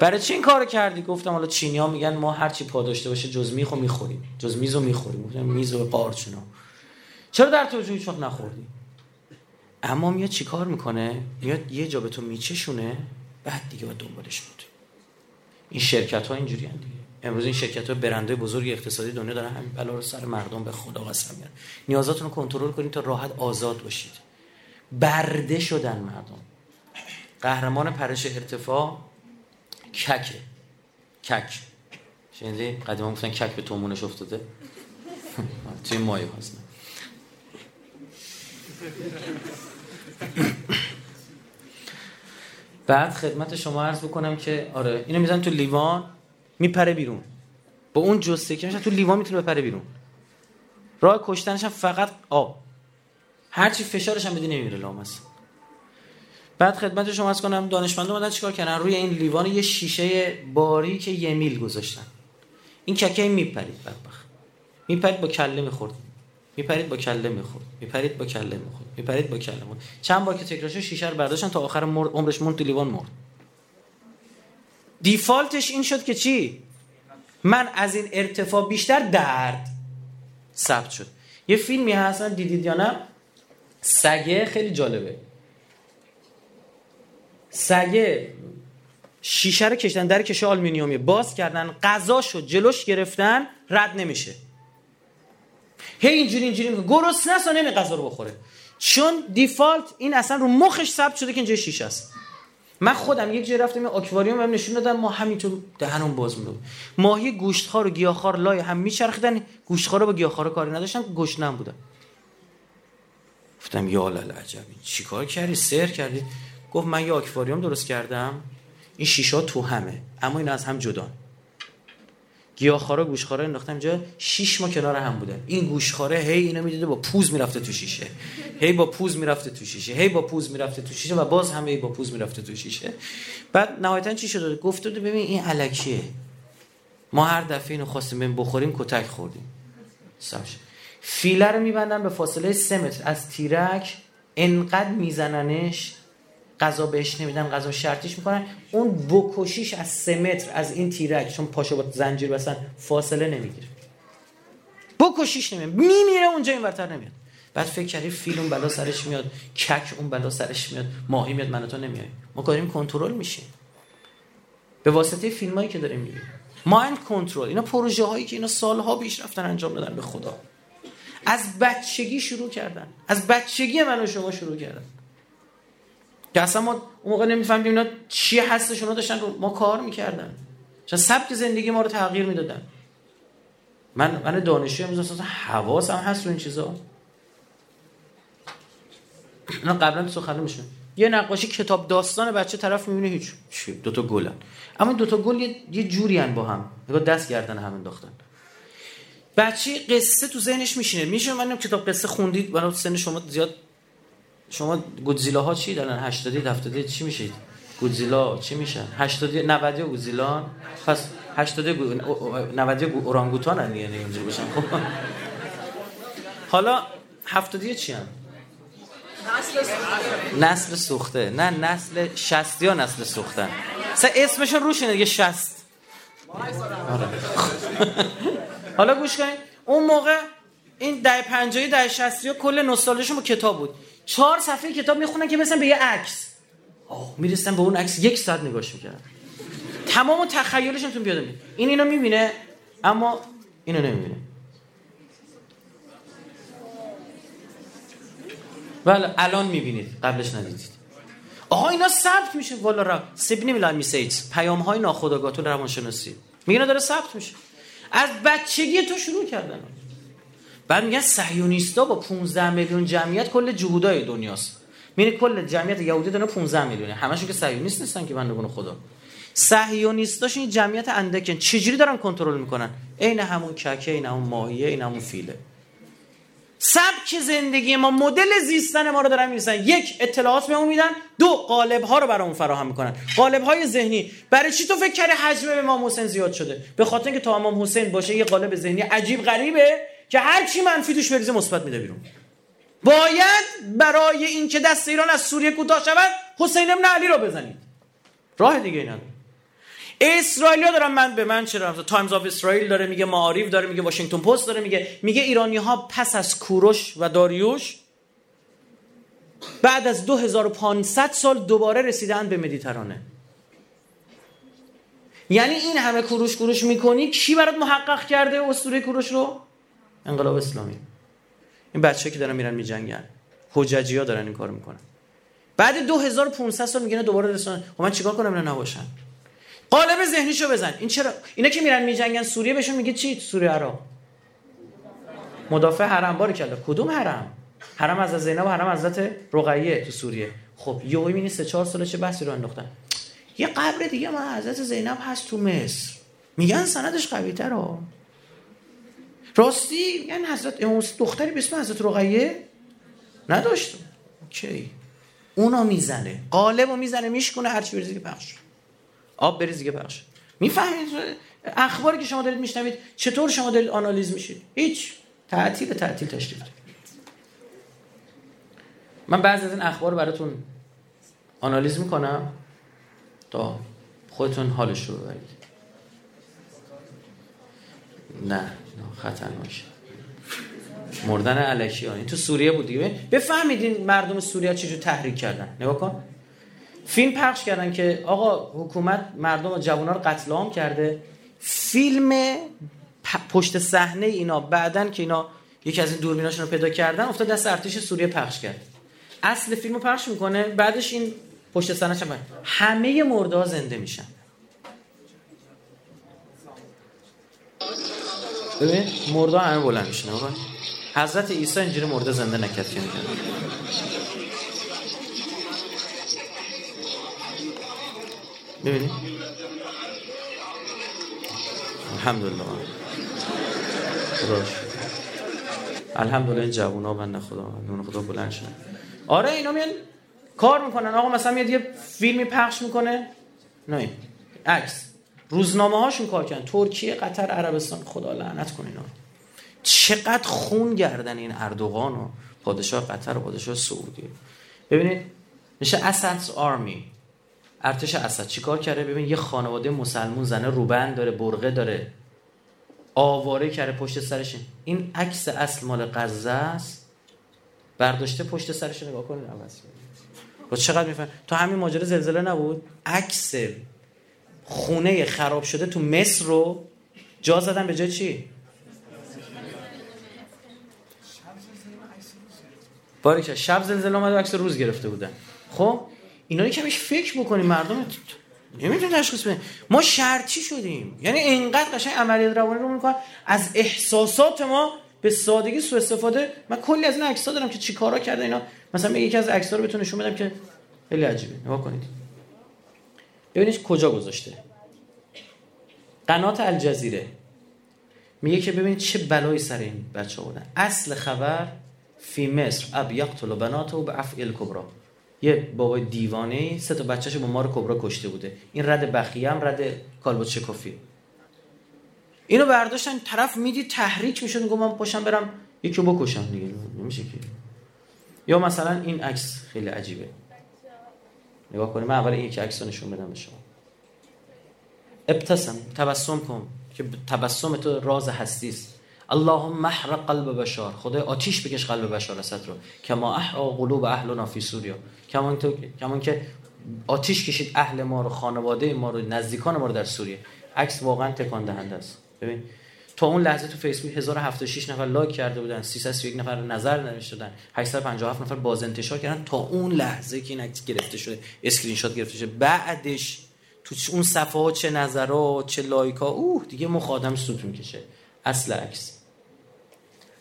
برای چی این کار کردی؟ گفتم حالا چینی ها میگن ما هر چی پا داشته باشه جز میخو می‌خوریم. جز میزو می‌خوریم. گفتم میز و قارچنا چرا در تو هیچ وقت نخوردی؟ اما میاد چیکار می‌کنه؟ میاد یه جا به تو میچشونه بعد دیگه با دنبالش بود. این شرکت ها اینجوری دیگه. امروز این شرکت ها برنده بزرگ اقتصادی دنیا دارن همین بلا رو سر مردم به خدا قسم میارن نیازاتون رو کنترل کنید تا راحت آزاد باشید. برده شدن مردم. قهرمان پرش ارتفاع ککه کک. شنیدی؟ قدیما گفتن کک به تومونش افتاده. *laughs* توی مایه هست بعد خدمت شما عرض بکنم که آره اینو میزن تو لیوان. میپره بیرون. با اون جسته که تو لیوان می‌تونه بپره بیرون. راه کشتنش هم فقط آب هرچی فشارش هم بدی نمیره لامس بعد خدمت شما از کنم دانشمندا اومدن چیکار کردن؟ روی این لیوان یه شیشه باریک یه میل گذاشتن. این ککه میپرید بدبخت. میپرید با کله می‌خورد. میپرید با کله می‌خورد. میپرید با کله می‌خورد. میپرید با کله می‌خورد. چند بار که تکرارش شیشه رو برداشتن تا آخر عمرش موند تو لیوان مرد. دیفالتش این شد که چی؟ من از این ارتفاع بیشتر درد ثبت شد. یه فیلمی هست دیدید یا نه؟ سگه خیلی جالبه. سگه شیشه رو کشتن در کشه آلومینیومی باز کردن غذا شد جلوش گرفتن رد نمیشه. هی اینجوری اینجوری گرسنه است و نمی غذا رو بخوره. چون دیفالت این اصلا رو مخش ثبت شده که اینجا شیشه است. من خودم یک جای رفتم این آکواریوم هم نشون دادن ما همینطور دهنم باز میدم ماهی گوشتخوار و گیاهخوار لای هم میچرخیدن گوشتخوار با گیاهخوار کاری نداشتن گشنم بودن گفتم یا لال عجبی چیکار کردی؟ سر کردی؟ گفت من یه آکواریوم درست کردم این شیشه تو همه اما این از هم جدا. گیاهخوارا گوشخوارا انداختم اینجا شش ماه کنار هم بوده این گوشخواره هی اینو می‌دیده با پوز می‌رفته تو شیشه. هی با پوز می‌رفته تو شیشه. هی با پوز می‌رفته تو شیشه و باز هم هی با پوز می‌رفته تو شیشه. بعد نهایتا چی شده؟ گفته ببین این الکیه. ما هر دفعه اینو خواستیم بخوریم کتک خوردیم. ساش فیله رو میبندن به فاصله 3 متر. از تیرک انقدر میزننش غذا بهش نمیدن غذا شرطیش می‌کنن. اون بکشیش از سه متر از این تیرک چون پاشو با زنجیر بسن فاصله نمی‌گیره. بکشیش نمیاد. میمیره اونجا این ورتر نمیاد. بعد فکر کردی فیل اون بلا سرش میاد کک اون بلا سرش میاد ماهی میاد من تو نمیای ما داریم کنترل میشیم. به واسطه فیلم هایی که داریم می‌بینیم. مایند کنترل اینا پروژه هایی که اینا سالها پیش رفتن انجام دادن به خدا. از بچگی شروع کردن. از بچگی من و شما شروع کردن. که اصلا ما اون موقع نمیفهمیدیم اینا چی هستش اونا داشتن رو ما کار می‌کردن. چون سبک زندگی ما رو تغییر می‌دادن. من من دانشجو امروز اصلا حواسم هست رو این چیزا. اینا قبلا سخنه میشن یه نقاشی کتاب داستان بچه طرف می‌بینه هیچ. چی؟ دو تا گلن. اما دو تا گل یه, یه جوری با هم. نگاه دست گردن هم انداختن. بچه قصه تو ذهنش میشینه. میشه من کتاب قصه خوندید؟ برای سن شما زیاد شما گودزیلا ها چی دارن؟ 80 70 چی میشید گودزیلا چی میشن 80 90 گودزیلا؟ پس 80 90 اورانگوتان ان یعنی اینجوری باشن. خب. حالا 70 چی هم نسل سوخته. نه نسل شستی ها نسل سوختن سه اسمشون روشونه دیگه شست آره. *laughs* حالا گوش کنید. اون موقع این ده پنجایی ده شستی کل نستالژیشون کتاب بود. چهار صفحه کتاب می‌خونن که مثلا به یه عکس. می‌رسن به اون عکس یک ساعت نگاش می‌کردن. تمام تخیلشون تون بیاد این اینو می‌بینه اما اینو نمی‌بینه. بله الان می‌بینید قبلش ندیدید. آها اینا ثبت میشه. والا را سیبنی میلان میسیج پیام های ناخودآگاه تو روانشناسی. میگه داره ثبت میشه. از بچگی تو شروع کردن. بعد میگن صهیونیستا با 15 میلیون جمعیت کل جهودای دنیاست. میره کل جمعیت یهودی دنیا 15 میلیونه. همشون که صهیونیست نیستن که بندگان خدا. صهیونیستاش این جمعیت اندکن. چجوری دارن کنترل می‌کنن؟ عین همون ککه این همون ماهیه این همون فیله. سبک زندگی ما مدل زیستن ما رو دارن می‌رسن یک اطلاعات بهمون میدن. دو قالب ها رو برامون فراهم می‌کنن. قالب های ذهنی. برای چی تو فکر کردی حجم امام حسین زیاد شده؟ به خاطر اینکه تا امام حسین باشه یه قالب ذهنی عجیب غریبه. که هر چی منفی توش بریزه مثبت میده بیرون. باید برای اینکه دست ایران از سوریه کوتاه شود حسین ابن علی رو بزنید. راه دیگه ای نداره. اسرائیلیا دارن من به من چرا Times of Israel داره میگه معاریو داره میگه Washington Post داره میگه. میگه ایرانی ها پس از کوروش و داریوش بعد از 2500 سال دوباره رسیدن به مدیترانه. یعنی این همه کوروش کوروش می‌کنی کی برات محقق کرده اسطوره کوروش رو؟ انقلاب اسلامی. این بچه که دارن میرن میجنگن. حججی ها دارن این کارو می‌کنن. بعد 2500 سال میگن دوباره رسیدن خب من چیکار کنم اینا نباشن؟ قالب ذهنیشو بزن. این چرا؟ اینا که میرن میجنگن سوریه بهشون میگه چی؟ سوریه عراق مدافع حرم. باری کرده کدوم حرم؟ حرم از زینب و حرم حضرت رقیه تو سوریه. خب یهو می‌بینی سه چهار ساله چه بحثی رو انداختن. یه قبر دیگه ما حضرت زینب هست تو مصر. میگن سندش قوی راستی میگن حضرت امام دختری به اسم حضرت رقیه نداشت؟ اوکی. اونا می‌زنه. قالب رو می‌زنه میشکنه هر چی بریزی پخش آب بریز دیگه پخش می‌فهمید؟ اخباری که شما دارید میشنوید چطور شما دارید آنالیز میشید؟ هیچ. تعطیل تعطیل تشریف من بعضی از این اخبار براتون آنالیز می‌کنم تا خودتون حالش رو ببرید. نه. خطرناک مردن علکی این تو سوریه بود دیگه؟ بفهمید این مردم سوریه چجور تحریک کردن. نگاه کن. فیلم پخش کردن که آقا حکومت مردم و جوان رو قتل عام کرده. فیلم پشت صحنه اینا بعدن که اینا یکی از این دوربیناشون رو پیدا کردن افتاد دست ارتش سوریه پخش کرد. اصل فیلم رو پخش می‌کنه بعدش این پشت صحنه همه مرده زنده میشن. ببین مرده همه بلند میشن حضرت عیسی اینجوری مرده زنده نکرد که ببینید الحمدلله. خداش. الحمدلله این جوونا بنده خدا نون خدا بلند شد آره اینا میان کار می‌کنن. آقا مثلا میاد یه فیلمی پخش می‌کنه. نه. عکس. روزنامه هاشون کار کردن. ترکیه قطر عربستان. خدا لعنت کنه اینا چقدر خون گردن این اردوغان و پادشاه قطر و پادشاه سعودی. ببینید میشه اسدز آرمی ارتش اسد چیکار کرده؟ ببین یه خانواده مسلمون زنه روبند داره برقه داره. آواره کرده پشت سرش. این عکس اصل مال غزه است. برداشته پشت سرش نگاه کنید. عوض با چقدر میفهم؟ تو همین ماجرا زلزله نبود؟ عکس خونه خراب شده تو مصر رو جا زدن به جای چی؟ باریکه شب زلزله اومد و عکس روز گرفته بودن خب؟ اینا کمیش فکر بکنیم مردم نمی‌تونه تشخیص بده ما شرطی شدیم. یعنی اینقدر قشنگ عملیات روانی رو می‌کنن. از احساسات ما به سادگی سوء استفاده. من کلی از این عکس‌ها دارم که چیکارا کرده اینا. مثلا یکی از عکس‌ها رو بهتون نشون بدم که خیلی عجیبه. نگاه کنید. ببینید کجا گذاشته. قنات الجزیره. میگه که ببینید چه بلایی سر این بچه بودن. اصل خبر فی مصر. اب یقتل بناته به افعل کبرا یه بابای دیوانه سه تا بچه‌شو با مار کبرا کشته بوده. این رد بخیه هم رد شکافی. اینو برداشتن طرف میدی تحریک می‌شد میگم من پاشم برم یکی بکشم دیگه. نمیشه که. یا مثلا این عکس خیلی عجیبه. نگاه کنیم. من اول این یک عکس رو نشون بدم به شما. ابتسم تبسم کن که تبسم تو راز هستی است. اللهم محرق قلب بشار خدای آتیش بکش قلب بشار اسد رو. كما أحرق قلوب أهلنا في سوريا کما تو کما که آتیش کشید اهل ما رو خانواده ما رو نزدیکان ما رو در سوریه. عکس واقعا تکان دهنده است. ببین تا اون لحظه تو فیسبوک 1076 نفر لایک کرده بودن 331 نفر نظر نوشته دادن 857 نفر باز انتشار کردن تا اون لحظه که این عکس گرفته شده اسکرین شات گرفته شده. بعدش تو اون صفحه ها چه نظرات چه لایک ها اوه دیگه مخ آدم سوت می‌کشه. اصل عکس.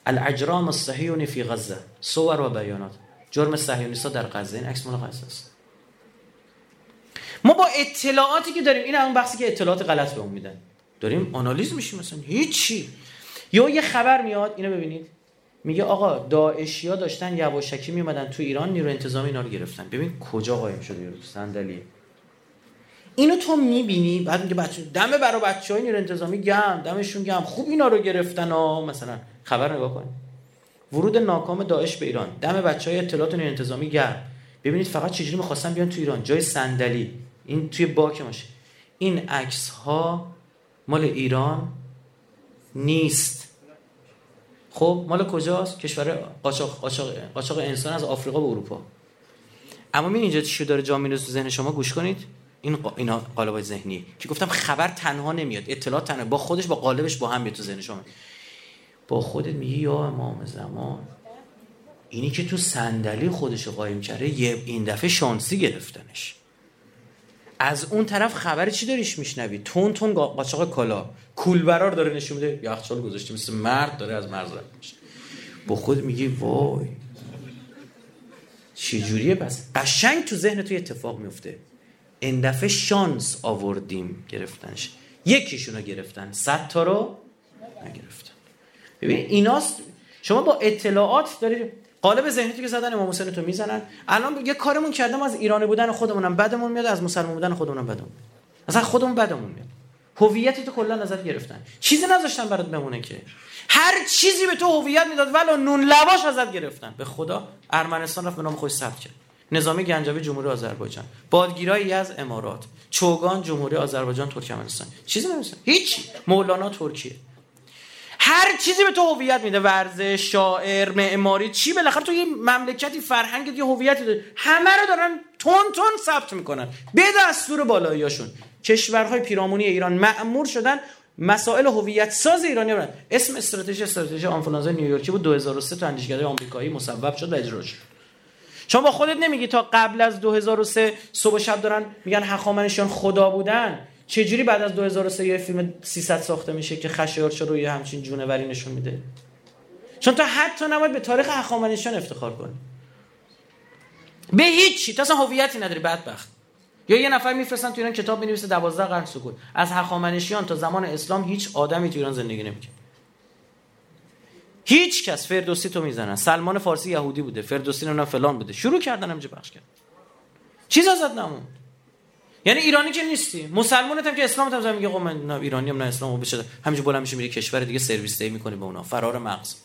الاجرام الصهیونی فی غزه. صور و بیانات. جرم صهیونیستا در غزه. این عکس مال غزه است. ما با اطلاعاتی که داریم این اون بحثی که اطلاعات غلط بهمون میدن. داریم آنالیز میشیم مثلا. هیچی. یا یه خبر میاد اینو ببینید. میگه آقا داعشیا داشتن یواشکی میومدن تو ایران نیرو انتظامی اینا رو گرفتن. ببین کجا قایم شده یارو. صندلی. اینو تو می‌بینی بعد میگه بچه دم برای بچهای نیرو انتظامی گم دمشون گم خوب اینا رو گرفتن ها مثلا. خبر نگاه کن. ورود ناکام داعش به ایران. دم بچه های اطلاعات نیرو انتظامی گرم. ببینید فقط چجوری می‌خواستن بیان تو ایران. جای صندلی. این توی باک ماشه. این عکس ها مال ایران نیست. خب مال کجاست؟ کشور قاچاق انسان از آفریقا به اروپا. اما می اینجا چی داره جا میره تو ذهن شما؟ گوش کنید. این قا... اینا قالب ذهنی. که گفتم خبر تنها نمیاد اطلاعات تنها. با خودش با قالبش با هم میاد تو ذهن شما. با خودت میگی یا امام زمان اینی که تو صندلی خودش قایم کرده یه این دفعه شانسی گرفتنش. از اون طرف خبر چی داریش میشنوی؟ تون تون قاچاق کالا کولبرار داره نشون میده. یخچال گذاشته مثل مرد داره از مرز رد میشه. با خود میگی وای. چه جوریه پس قشنگ تو ذهن تو اتفاق میفته این دفعه شانس آوردیم گرفتنش. یکیشونو گرفتن. صد تا رو نگرفتن. ببین ایناست. شما با اطلاعات دارید قالب ذهنی که زدن امام حسین تو می‌زنن. الان یه کارمون کردم از ایرانی بودن خودمونم بدمون میاد از مسلمان بودن خودمونم بدمون اصلا خودمون بدمون میاد. هویت تو کلا نظر گرفتن. چیزی نذاشتن برات بمونه که. هر چیزی به تو هویت می‌داد ولو نون لواش ازت گرفتن. به خدا ارمنستان رفت به نام خودش ثبت کرد. نظامی گنجوی جمهوری آذربایجان. بادگیرایی از امارات. چوگان جمهوری آذربایجان ترکمنستان. چیزی نمیشه هیچ مولانا ترکیه. هر چیزی به تو هویت میده ورزش شاعر معماری چی بالاخره تو یه مملکتی فرهنگ یه هویتی داره همه رو دارن تون تون ثبت می‌کنن. به دستور بالاییاشون. کشورهای پیرامونی ایران معمور شدن مسائل هویت ساز ایرانی برن اسم استراتژی استراتژی آنفولانزا نیویورکی بود. 2003 تو اندیشکده آمریکایی مصوب شد و اجرا شد. شما با خودت نمیگی تا قبل از 2003 صبح شب دارن میگن هخامنشیان خدا بودن. چجوری بعد از 2003 یه فیلم 300 ساخته میشه که خشایارچا روی همچین جونوری نشون میده؟ چون تا حتی نباید به تاریخ هخامنشیان افتخار کنی. به هیچی. تا اصلا هویتی نداری بدبخت. یا یه نفر میفرستن تو ایران کتاب می‌نویسه 12 قرن سکوت. از هخامنشیان تا زمان اسلام هیچ آدمی تو ایران زندگی نمی‌کنه هیچ کس. فردوسی تو می‌زنن. سلمان فارسی یهودی بوده فردوسی نه فلان بوده. شروع کردن همینجا پخش کرد چیز ازت نموند. یعنی ایرانی که نیستی. مسلمانت هم که اسلام هم میگه من نه ایرانی هم نه اسلام بشه. همینجا بالا میشه میره کشور دیگه سرویس دی می‌کنه به اونا. فرار مغز.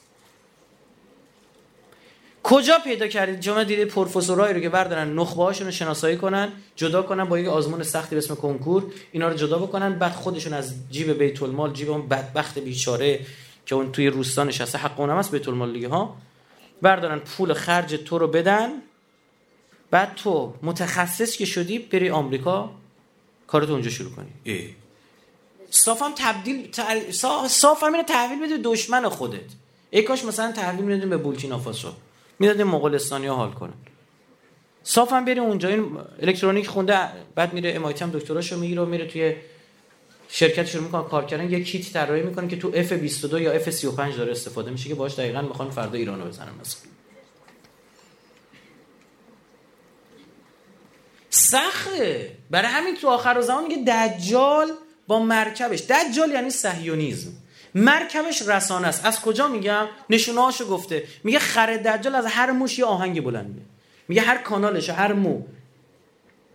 کجا پیدا کردید شما دیدید پروفسورایی رو که بردارن نخبه هاشون رو شناسایی کنن جدا کنن با یک آزمون سختی به اسم کنکور اینا رو جدا بکنن بعد خودشون از جیب بیت المال جیب اون بدبخت بیچاره که اون توی روستا نشسته حق اونم هست بیت المال دیگه ها؟ بردارن پول خرج تو رو بدن. بعد تو متخصص که شدی بری آمریکا کارتو اونجا شروع کنی. ای. صافم تبدیل صافم اینو تحویل بده دشمن خودت. ای کاش مثلا تحویل می‌دادیم به بورکینافاسو. می‌دادیم مغولستانی ها حال کنن. صافم بری اونجا. این الکترونیک خونده بعد میره امایتی هم دکتراشو می‌گیره و میره توی شرکت شروع می‌کنه کار کردن. یه کیت طراحی می‌کنه که تو F22 یا F35 داره استفاده میشه که باش دقیقاً می‌خوان فردا ایرانو بزنن مثلا. سخته. برای همین تو آخر زمان میگه دجال با مرکبش. دجال یعنی صهیونیسم مرکبش رسانه است. از کجا میگم؟ نشونه هاشو گفته. میگه خر دجال از هر موش یه آهنگ بلنده میگه هر کانالش هر مو.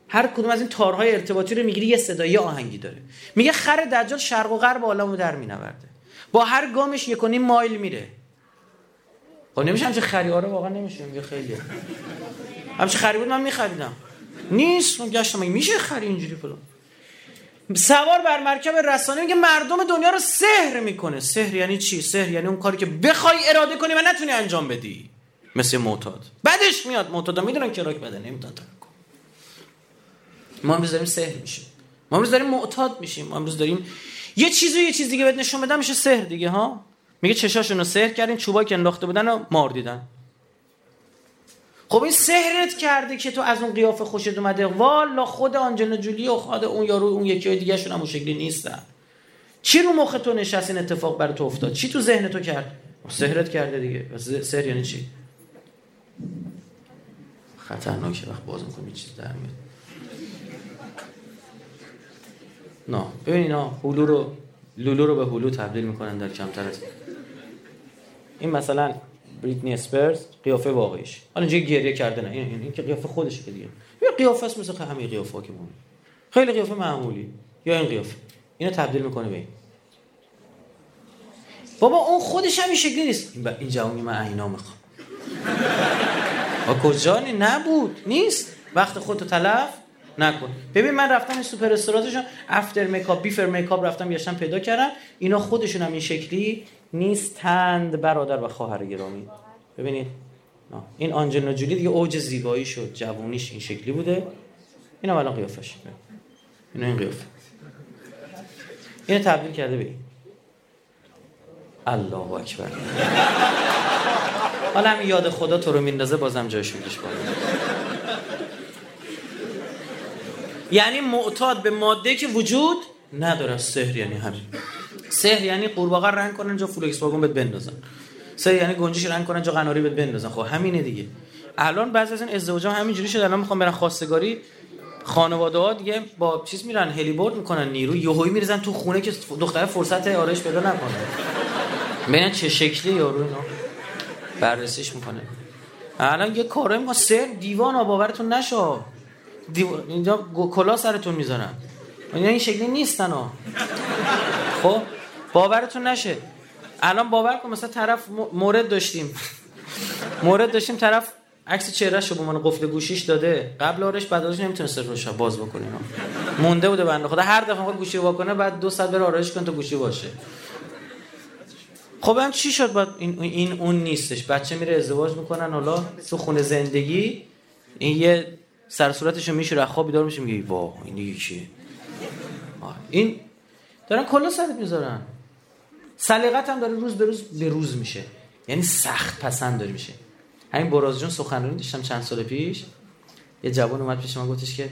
هر کدوم از این تارهای ارتباطی رو می‌گیری یه صدایی آهنگی داره. میگه خر دجال شرق و غرب عالمو در مینورده. با هر گامش یک مایل میره. خب نمیشه همچه خریاره؟ واقعا نمیشه. میگه خیلی همچه خری بود من میخریدم. نیست؟ من گشتم میشه خری اینجوری فلان؟ سوار بر مرکب رسانه میگه مردم دنیا رو سحر می‌کنه. سحر یعنی چی؟ سحر یعنی اون کاری که بخوای اراده کنی و نتونی انجام بدی. مثل معتاد. بعدش میاد. معتاد می‌دونن که راک بده نمی‌دونن ما امروز داریم سحر میشیم. ما امروز داریم معتاد میشیم. ما امروز داریم یه چیزی یه چیز دیگه بهت نشون بدم میشه سحر دیگه ها؟ میگه چشاشون رو سحر کردین چوبایی که انداخته بودن و مار دیدن. خب این سحرت کرده که تو از اون قیافه خوشت اومده. والا خود آنجلینا جولی و خود اون یارو اون یکی دیگه شون هم شکلی نیستن. چی رو مخ تو نشست این اتفاق برای تو افتاد؟ چی تو ذهن تو کرد؟ سحرت کرده دیگه. سحر یعنی چی؟ خطرناکه وقت باز می‌کنی چیز در میاد. نه ببین اینا هلو رو لولو رو به هلو تبدیل می‌کنن در کمتر از این مثلا بریتنی اسپرز قیافه واقعیش حالا اینجا گریه کرده نه. این, این که قیافه خودشه که دیگه. یه قیافه است مثل همه قیافه که مون خیلی قیافه معمولی. یا این قیافه. اینو تبدیل می‌کنه به این. بابا اون خودش هم این شکلی نیست. این جوانی من عینا می‌خوام. با *laughs* کجا؟ نبود. نیست. وقت خودتو تلف نکن. ببین من رفتم این سوپر استاراشون after makeup before makeup رفتم گشتم پیدا کردم. اینا خودشون هم این شکلی نیستند برادر و خواهر گرامی. ببینید این آنجلینا جولی دیگه اوج زیبایی شد جوونیش این شکلی بوده. این هم الان قیافش. اینا این قیافه. اینو تبدیل کرده به الله اکبر. حالا همین یاد خدا تو رو میندازه بازم جایش میدش یعنی معتاد به ماده که وجود نداره سحر یعنی همین. سحر یعنی قورباغه رنگ کنن جا فولکس واگن بهت بندازن. سحر یعنی گنجش رنگ کنن جا قناری بهت بندازن. خب همینه دیگه. الان بعضی از این ازدواجا همینجوری شده. الان می‌خوام برن خواستگاری خانواده ها دیگه با چیز میرن هلیبورد می‌کنن نیرو یهویی میریزن تو خونه که دختر فرصت آرایش پیدا نکنه. ببین چه شکلی یارو اینا. بررسیش می‌کنه. الان یه کارای ما سر دیوان باورتون نشو. دیو... اینجا کلا سرتون می‌ذارن. اینا این شکلی نیستن ها. خب باورتون نشه. الان باور کن مثلا طرف مورد داشتیم. مورد داشتیم طرف عکس چهرهش رو به من قفل گوشیش داده. قبل آرش بعد ازش نمی‌تونست روش باز بکنه. مونده بوده بنده خدا. هر دفعه می‌خواد گوشی رو کنه بعد دو ساعت بره آرایش کنه تا گوشی باشه. خب هم چی شد؟ بعد این, این اون نیستش. بچه میره ازدواج می‌کنن حالا تو خونه زندگی. این یه سر صورتشو میشه خواب بیدار میشه میگه وا این دیگه چیه؟ این دارن کلا سرت می‌ذارن. سلیقت هم داره روز به روز به روز میشه. یعنی سخت پسند داره میشه. همین براز جون سخنرانی داشتم چند سال پیش. یه جوان اومد پیش من گفتش که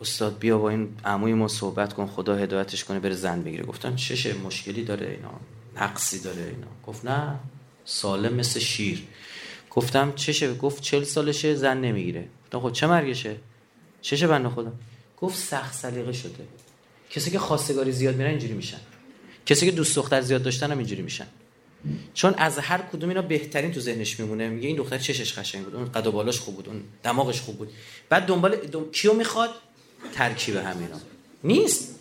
استاد بیا با این عموی ما صحبت کن خدا هدایتش کنه بره زن بگیره. گفتم چشه مشکلی داره اینا نقصی داره اینا. گفت نه سالم مثل شیر. گفتم چشه؟ گفت چل سالشه زن نمی‌گیره. گفتم خب چه مرگشه؟ چشه بنده خدا. گفت سخت سلیقه شده. کسی که خواستگاری زیاد میرن اینجوری میشن. کسی که دوست دختر زیاد داشتن هم اینجوری میشن. چون از هر کدوم اینا بهترین تو ذهنش میمونه. میگه این دختر چشش قشنگ بود. اون قد و بالاش خوب بود. اون دماغش خوب بود. بعد دنبال دم... کیو می‌خواد؟ ترکیب همینا نیست.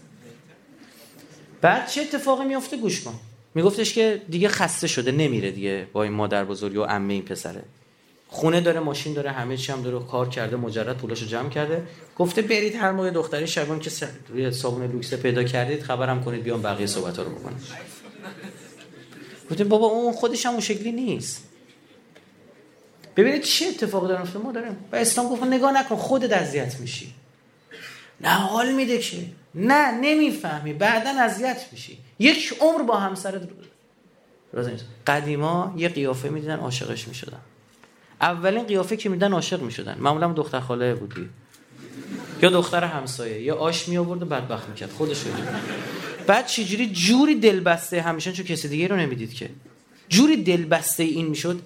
بعد چه اتفاقی میافته؟ گوش کن. میگفتش که دیگه خسته شده. نمیره دیگه با این مادر بزرگی و عمه این پسره. خونه داره ماشین داره همه چی هم داره کار کرده مجرد پولاشو جمع کرده. گفته برید هر موقع دختری شبان که روی صابون لوکس پیدا کردید خبرم کنید بیام بقیه صحبت ها رو بکنم. گفته بابا اون خودش هم اون شکلی نیست. ببینید چه اتفاقی داره افتاده ما داریم. و اسلام گفت نگاه نکن خودت اذیت میشی. نه حال میده که. نه نمی‌فهمی. بعدا اذیت میشی. یک عمر با همسرت قدیما یه قیافه می‌دیدن عاشقش می‌شدن. اولین قیافه که میدن عاشق می‌شدن. معمولا دختر خاله بودی یا دختر همسایه یا آش می آورد و بدبخت می‌کرد. خودش رو بعد چجوری جوری دلبسته همیشه چون کسی دیگه رو نمی‌دید که. جوری دلبسته این می‌شد.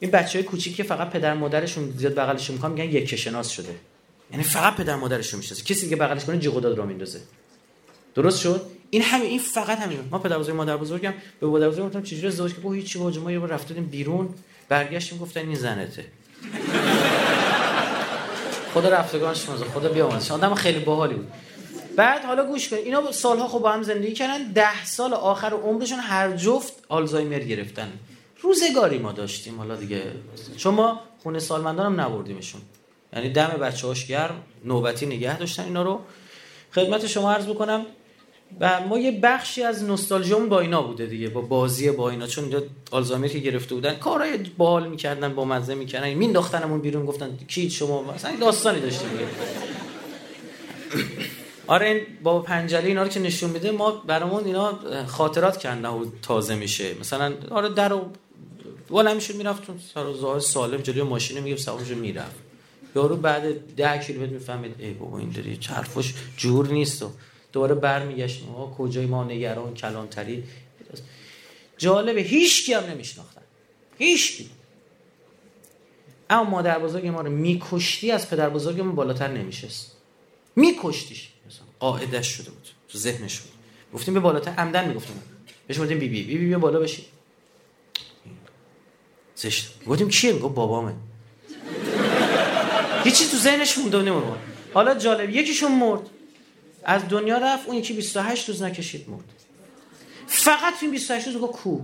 این بچه های کوچیک که فقط پدر مادرشون زیاد بغلشون می‌کنن میگن یک شناس شده. یعنی فقط پدر مادرش رو می‌شناسه. کسی که بغلش کنه جیغ داد میندازه. درست شد؟ این همین این فقط همین. ما پدر بزرگ مادر بزرگم به مادر بزرگ گفتم چجوری ازدواج که؟ هیچ چی ما یه بار رفتیم بیرون. برگشتیم گفتن این زنته. خدا رفتگانش مزه خدا بیامرزه آدم خیلی باحالی بود. بعد حالا گوش کن اینا سالها خب با هم زندگی کردن. ده سال آخر عمرشون هر جفت آلزایمر گرفتن. روزگاری ما داشتیم. حالا دیگه چون ما خونه سالمندان هم نبردیمشون. یعنی دم بچه هاش گرم نوبتی نگه داشتن اینا رو. خدمت شما عرض بکنم و ما یه بخشی از نوستالژیمون با اینا بوده دیگه با بازی با اینا. چون آلزایمر که گرفته بودن کارهای باحال می‌کردن با مزه می‌کردن. مینداختنمون بیرون گفتن کی شما؟ مثلا داستانی داشتیم دیگه. *coughs* آره این با پنجره اینا رو که نشون میده ما برامون اینا خاطرات کردن و تازه میشه. مثلا آره در والا می‌شد می‌رفت سر و سالم جلوی ماشین میگه سوارش می‌رفت. یارو بعد ده کیلومتر می‌فهمید ای بابا این داری چرفش جور نیست و دوباره برمیگشت ما کجای ما نگران کلانتری؟ جالبه هیچ کی هم نمیشناختن. هیچ کی اما مادر بزرگ ما رو میکشتی از پدر بزرگمون بالاتر نمیشست. میکشتیش. قاعدش شده بود. تو ذهنش بود. گفتیم به بالاتر. عمدن می‌گفتیم. بهش گفتیم بی بی بی بی, بی بالا بشی زشت. گفتیم کیه؟ میگه بابامه. هیچی تو ذهنش مونده نمیمون حالا جالب یکیشون مرد. از دنیا رفت اون یکی 28 روز نکشید مرد. فقط این 28 روز گفت کو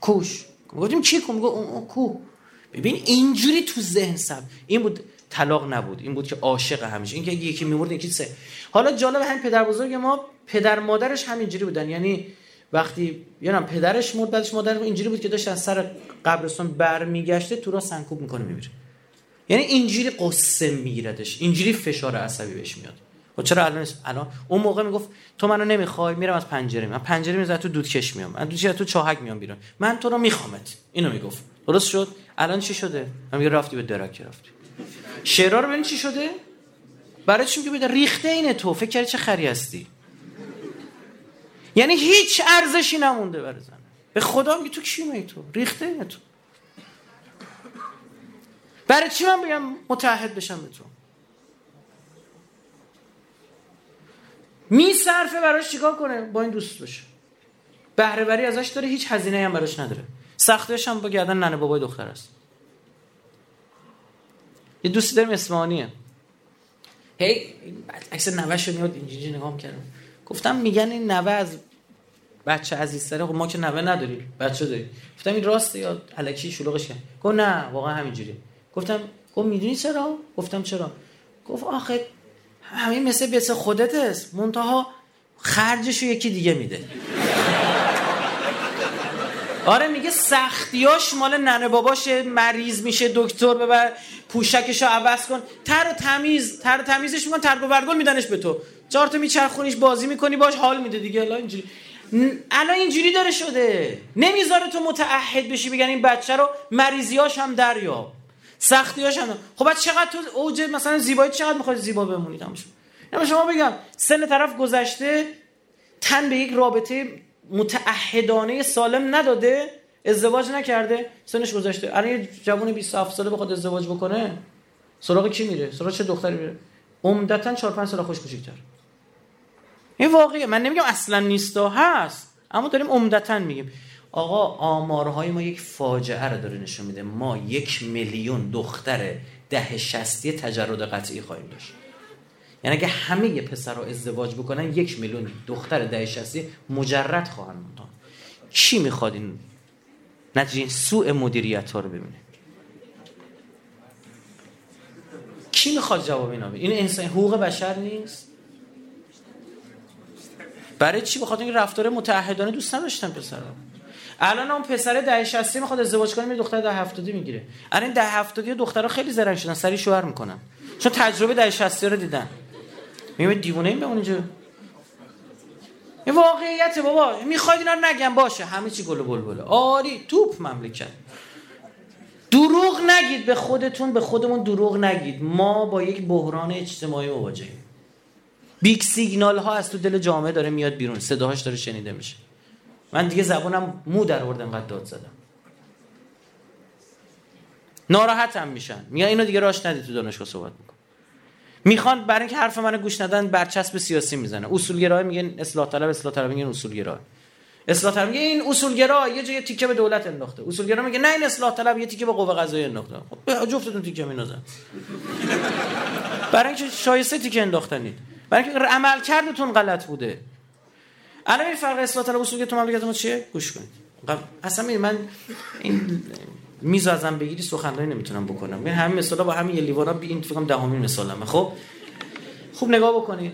کوش. گفتیم چی کو میگه اون کو ببین اینجوری تو ذهن سب این بود طلاق نبود. این بود که عاشق همیشه. این که یکی میمرد یکی سه. حالا جالب همین پدر بزرگ ما پدر مادرش همینجوری بودن. یعنی وقتی یعنی پدرش مرد بعدش مادرش اینجوری بود که داشت از سر قبرستان برمیگشته تو را سنکوب می‌کنه میمیره یعنی اینجوری قصه میگیردش. اینجوری فشار عصبی بهش میاد. و خب چرا الان الان اون موقع می‌گفت تو منو نمی‌خوای میرم از پنجره من پنجره می‌زنم تو دودکش میام. من دودکش تو چاهک میام بیرون. من تو رو میخوامت. اینو می‌گفت. درست شد؟ الان چی شده؟ من میگه رفتی به درک رفتی. شعرها رو ببین چی شده؟ برای چی میگه؟ ریخته اینه تو. فکر کردی چه خری هستی؟ یعنی هیچ ارزشی نمونده برای زن. به خدا میگه تو کی می تو؟ ریخته اینه تو. برای چی من بگم متحد بشم به تو؟ میصرفه براش چیکار کنه؟ با این دوست باشه. بهره وری ازش داره هیچ هزینه هم براش نداره. سختش هم با گردن ننه بابای دختر است. یه دوستی داریم اسمانیه هی عکس نوهش میاد اینجوری نگاه کردم گفتم میگن این نوه از بچه عزیزتره. خب ما که نوه نداریم بچه داریم. گفتم این راسته یا الکی شلوغش کرد. گفت نه واقعا همینجوری گفتم گفت می‌دونی چرا؟ گفتم چرا؟ گفت آخه همین مثل بیس خودت است. منتها خرجش یکی دیگه میده. آره میگه سختیاش مال ننه باباشه مریض میشه دکتر ببر پوشکش رو عوض کن. تر و تمیز تر و تمیزش میکن تر و برگل میدنش به تو. چهار تا میچرخونیش بازی می‌کنی باش حال میده دیگه. الان اینجوری الان اینجوری داره شده. نمی‌ذاره تو متعهد بشی بگن این بچه رو مریضیاش هم دریاب. سختیاش هم خب بعد چقدر تو اوج مثلا زیبایی چقدر می‌خواد زیبا بمونی تماشا شما بگم سن طرف گذشته تن به یک رابطه متعهدانه سالم نداده ازدواج نکرده سنش گذشته. الان یه جوون 27 ساله بخواد ازدواج بکنه سراغ کی میره؟ سراغ چه دختری میره؟ عمدتا 4 5 سال خوش کوچیک‌تر. این واقعیه. من نمیگم اصلا نیستا هست اما داریم عمدتا میگیم. آقا آمارهای ما یک فاجعه رو داره نشون میده. ما یک میلیون دختر ده شستی تجرد قطعی خواهیم داشت. یعنی اگه همه پسر رو ازدواج بکنن یک میلیون دختر ده شستی مجرد خواهند موند کی می‌خواد این نتیجه این سوء مدیریت ها رو ببینه؟ کی می‌خواد جواب اینا این انسان حقوق بشر نیست؟ برای چی بخاطر این رفتار متعهدانه دوست نداشتن پسرا. الان اون پسر ده 60 می‌خواد ازدواج کنه می دختر ده 70 می‌گیره. الان دهه 70 دخترها خیلی زرنگ شدن سریع شوهر می‌کنن. چون تجربه دهه 60 رو دیدن. میگم دیوونه این بمون اینجا؟ این واقعیت بابا. می‌خواید اینا نگم باشه. همه چی گل و بلبله. آری توپ مملکت. دروغ نگید به خودتون به خودمون دروغ نگید. ما با یک بحران اجتماعی مواجهیم. یک سیگنال ها از تو دل جامعه داره میاد بیرون. صداهاش داره شنیده میشه. من دیگه زبونم مو در آوردم قد داد زدم. ناراحتم میشن. میگن اینو دیگه راش ندید تو دانشگاه صحبت میکن می‌خوان برای اینکه حرف منو گوش ندن برچسب سیاسی می‌زنه. اصولگرا میگن اصلاح طلب اصلاح طلب میگن اصولگرا اصلاح طلب میگه این اصولگرا یه جای تیکه به دولت انداخته. اصولگرا میگه نه این اصلاح طلب یه تیکه به قوه قضاییه انداخته. خب جفتتون تیکه میندازن. برای اینکه شایسته تیکه انداختنید. برای اینکه عمل کردتون غلط بوده. الان این فرق اصلاح طلب اصول تو مملکت ما چیه؟ گوش کنید. اصلا من این میز ازم بگیری سخنرانی نمی‌تونم بکنم. من همین مثلا با همین یه لیوانا بی این فکر دهمین مثالمه. خب خوب نگاه بکنید.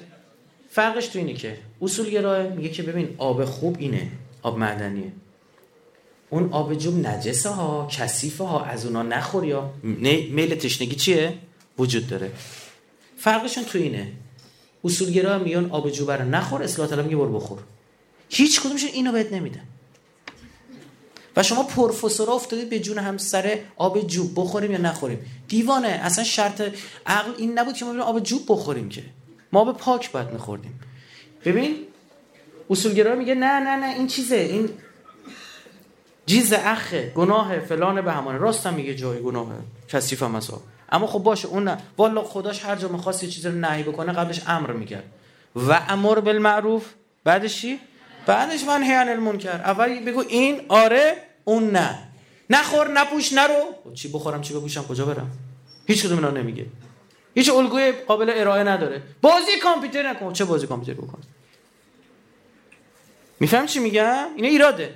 فرقش تو اینه که اصول گراه میگه که ببین آب خوب اینه آب معدنیه. اون آب جوب نجسه ها کثیفه ها از اونا نخور یا میل تشنگی چیه؟ وجود داره. فرقشون تو اینه. اصولگرا میان آب جوب رو نخور اصلاح طلب میگه برو بخور. هیچ کدومشون اینو بهت نمیدن و شما پروفسور افتادید به جون همسر آب جوب بخوریم یا نخوریم؟ دیوانه اصلا شرط عقل این نبود که ما آب جوب بخوریم که. ما به پاک باید میخوردیم. ببین اصولگرا میگه نه نه نه این چیزه این جیز اخه گناه فلان به همانه. راستم میگه جای گناه کثیف هم اما خب باشه اون نه. والا خداش هر جا می‌خواست یه چیزی رو نهی بکنه قبلش امر می‌کرد. و امر بالمعروف بعدش چی؟ بعدش من هیان المنکر. اول بگو این آره اون نه. نخور نپوش نرو. چی بخورم چی بپوشم کجا برم؟ هیچ کدوم اینا نمیگه. هیچ الگوی قابل ارائه نداره. بازی کامپیوتر نکن. چه بازی کامپیوتر بکن؟ میفهم چی میگم؟ اینا ایراده.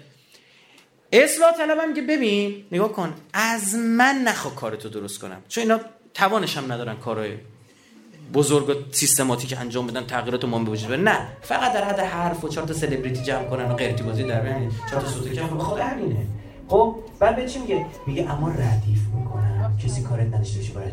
اصلاح طلبم که ببین نگاه کن. از من نخوا کارتو درست کنم. چون اینا توانش هم ندارن کارهای بزرگ و سیستماتیک انجام بدن تغییرات ما به وجود نه فقط در حد حرف و چهار تا سلبریتی جمع کنن و غیرتی بازی در بین چهار تا صوت کم خب همینه. خب بعد به چی میگه؟ میگه اما ردیف می‌کنم. کسی کارت نداشته باشه برای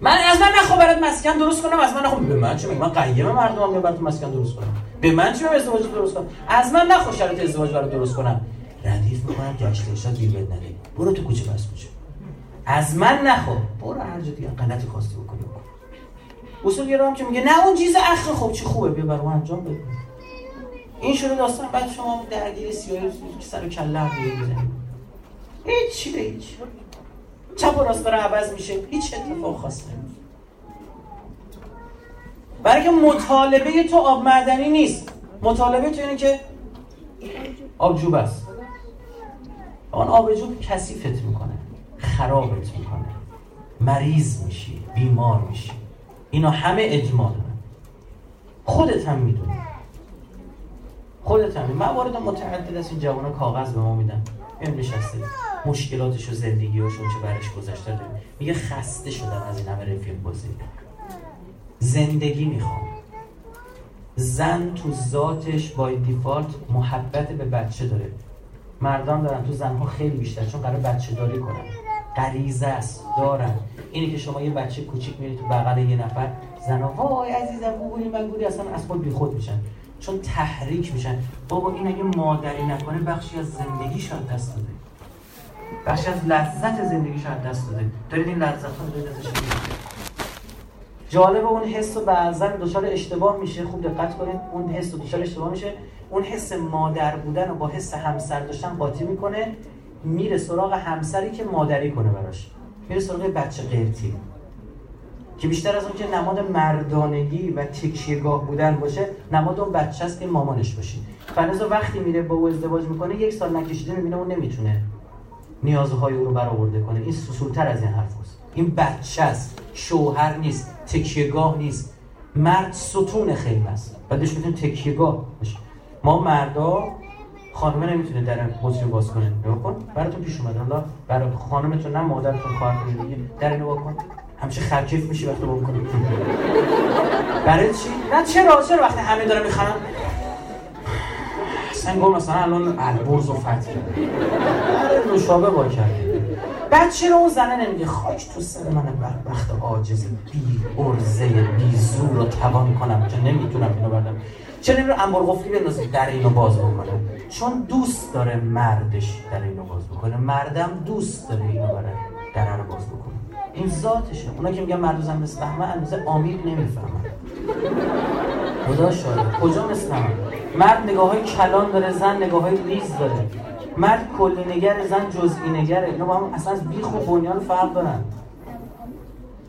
من از من نخوا برات مسکن درست کنم از من نخوا به من چه من قیم مردمم یا برات مسکن درست کنم. به من چه ازدواج درست کنم؟ از من نخوا شرط ازدواج برات درست کنم. ردیف می‌کنم گشت ارشاد گیر بد نده برو تو کوچه بس کوچه. از من نخوا برو هر جا دیگه غلطی خواستی بکنی بکن. اصول گرام که میگه نه اون چیز اخ خوب چی خوبه بیا برام انجام بده. این شده داستان بعد شما درگیر سیاه سر و کله هم هیچ به هیچ. چپ و راست داره عوض میشه. هیچ اتفاق خاص نمیفته برای که مطالبه تو آب معدنی نیست. مطالبه تو اینه که آبجوب است آن آبجوب کثیفت می‌کنه. خرابت می‌کنه. مریض میشی بیمار میشی. اینا همه اجماع دارن. خودت هم می‌دونی. خودت هم موارد متعدد از این جوان کاغذ به ما میدن. این نشسته. مشکلاتش و زندگیاشون چه برش گذشته داره میگه خسته شدم از این همه رفیق بازی. زندگی می‌خوام. زن تو ذاتش بای دیفالت محبت به بچه داره. مردان دارن تو زنها خیلی بیشتر چون قرار بچه داری کنن. غریزه است. دارن اینه که شما یه بچه کوچیک میرید تو بغل یه نفر زنها وای عزیزم بگوری مگوری اصلا از خود بیخود میشن. چون تحریک میشن. بابا این اگه مادری نکنه بخشی از زندگی شاید دست داده. بخشی از لذت زندگی شاید دست داده. دارید این لذت رو ازش جالب اون حس رو بعضا دچار اشتباه میشه. خوب دقت کنید. اون حس رو دچار اشتباه میشه. اون حس مادر بودن رو با حس همسر داشتن قاطی می‌کنه. میره سراغ همسری که مادری کنه براش. میره سراغ بچه قرتی. که بیشتر از اون که نماد مردانگی و تکیهگاه بودن باشه نماد اون بچه است که مامانش باشه. فلزا وقتی میره با او ازدواج می‌کنه یک سال نکشیده می‌بینه اون نمی‌تونه نیازهای او رو برآورده کنه. این سسولتر از این حرف هست. این بچه است. شوهر نیست تکیهگاه نیست. مرد ستون خیلی است. بعدش می‌تونه تکیهگاه باشه. ما مردا خانمه نمی‌تونه در حجره باز کنه نگاه کن. براتون پیش اومد الله برای خانمتون نه مادرتون خواهرتون دیگه در اینو کن. همیشه خرکیف میشی وقتی با کنی برای چی؟ نه چرا؟ چرا وقتی همه داره می‌خوان اصلا گفت مثلا الان البرز و فتح کرده نوشابه با کرده بعد چرا اون زنه نمیگه. خاک تو سر من بدبخت عاجز بی ارزه بی زور رو توان کنم. که نمی‌تونم اینو بردم چرا نمیره انبار قفلی بندازه در اینو باز بکنه؟ چون دوست داره مردش در اینو باز بکنه. مردم دوست داره اینو بره در رو باز بکنه. این ذاتشه. اونا که میگن زن مثل همه اندازه آمیر نمی‌فهمن. خدا شاید کجا مثل همه مرد نگاه های کلان داره زن نگاه های ریز داره. مرد کلی نگر زن جزئی نگره. اینا با هم اصلا بیخ و بنیان فرق دارن.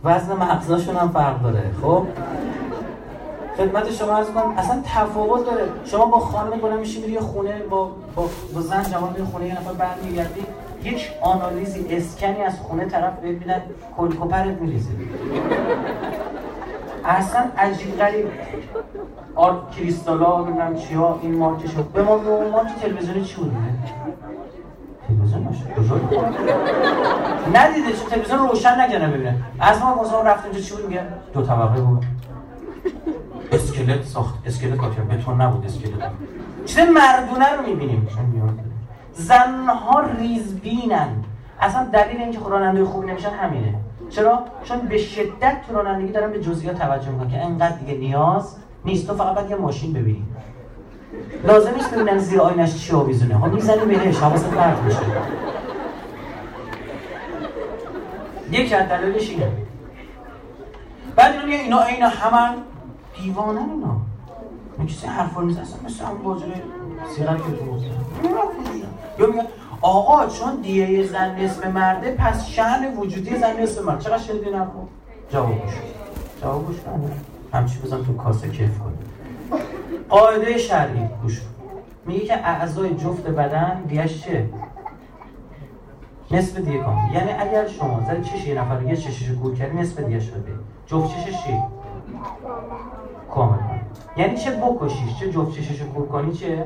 وزن مغزاشون هم فرق داره. خب؟ خدمت شما عرض کنم. اصلا تفاوت داره. شما با خانم کنم میشی میری خونه با, با, با زن جوان میری خونه یه نفر برمیگردی یک آنالیزی اسکنی از خونه طرف ببینن کرک و پرت میریزه. اصلا عجیب غریب. آرت کریستالا ببینم چیا این مارکشو به ما به مارک تلویزیونی چی بود؟ تلویزیون بزرگ. ندیده چه؟ تلویزیون روشن نکنه ببینه. از ما مثلا رفت اینجا چی بود؟ میگه دو طبقه بود. اسکلت ساخت. اسکلت کاتر بتون نبود اسکلت. چیز مردونه رو می‌بینیم. زنها ریزبینن. اصلا دلیل اینکه راننده خوبی نمیشن همینه. چرا؟ چون به شدت تو رانندگی دارن به جزئیات توجه می‌کنن که انقدر دیگه نیاز نیست. تو فقط باید یه ماشین ببینی. لازم نیست ببینن زیر آینش چی آویزونه. ها می‌زنی بهش. حواست پرت میشه. یک از دلایلش اینه. بعد اینا اینا همه دیوانه اینا. این چیزی حرفا نیست. اصلا مثل هم بازی سیغل که تو یا میگن آقا چون دیه زن نصف مرده پس شن وجودی زن نصف مرد چقدر این حرفا؟ جوابش جوابش کنه همچی بزن تو کاسه کیف کنه قاعده شرعی. گوش میگه که اعضای جفت بدن دیش چه؟ نصف دیگه کامل یعنی اگر شما زد چش یه نفر یه چشش کور کردی نصف دیگه شده. جفت چشش چی؟ کامل. یعنی چه بکشیش چه جفت چشش کور کنی چه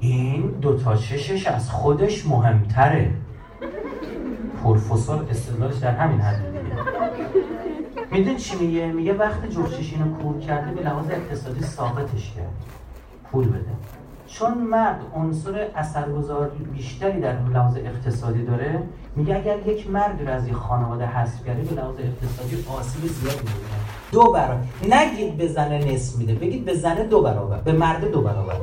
این دوتا چشش از خودش مهمتره. پروفسور استدلالش در همین حد دیگه. میدون چی میگه؟ میگه وقتی جفتش اینو کور کرده به لحاظ اقتصادی ثابتش کرد پول بده. چون مرد عنصر اثرگذار بیشتری در لحاظ اقتصادی داره میگه اگر یک مرد رو از یک خانواده حذف کرده به لحاظ اقتصادی آسیب زیاد میده دو برابر. نگید به زنه نصف میده. بگید به زنه دو برابر. به مرد دو برابر.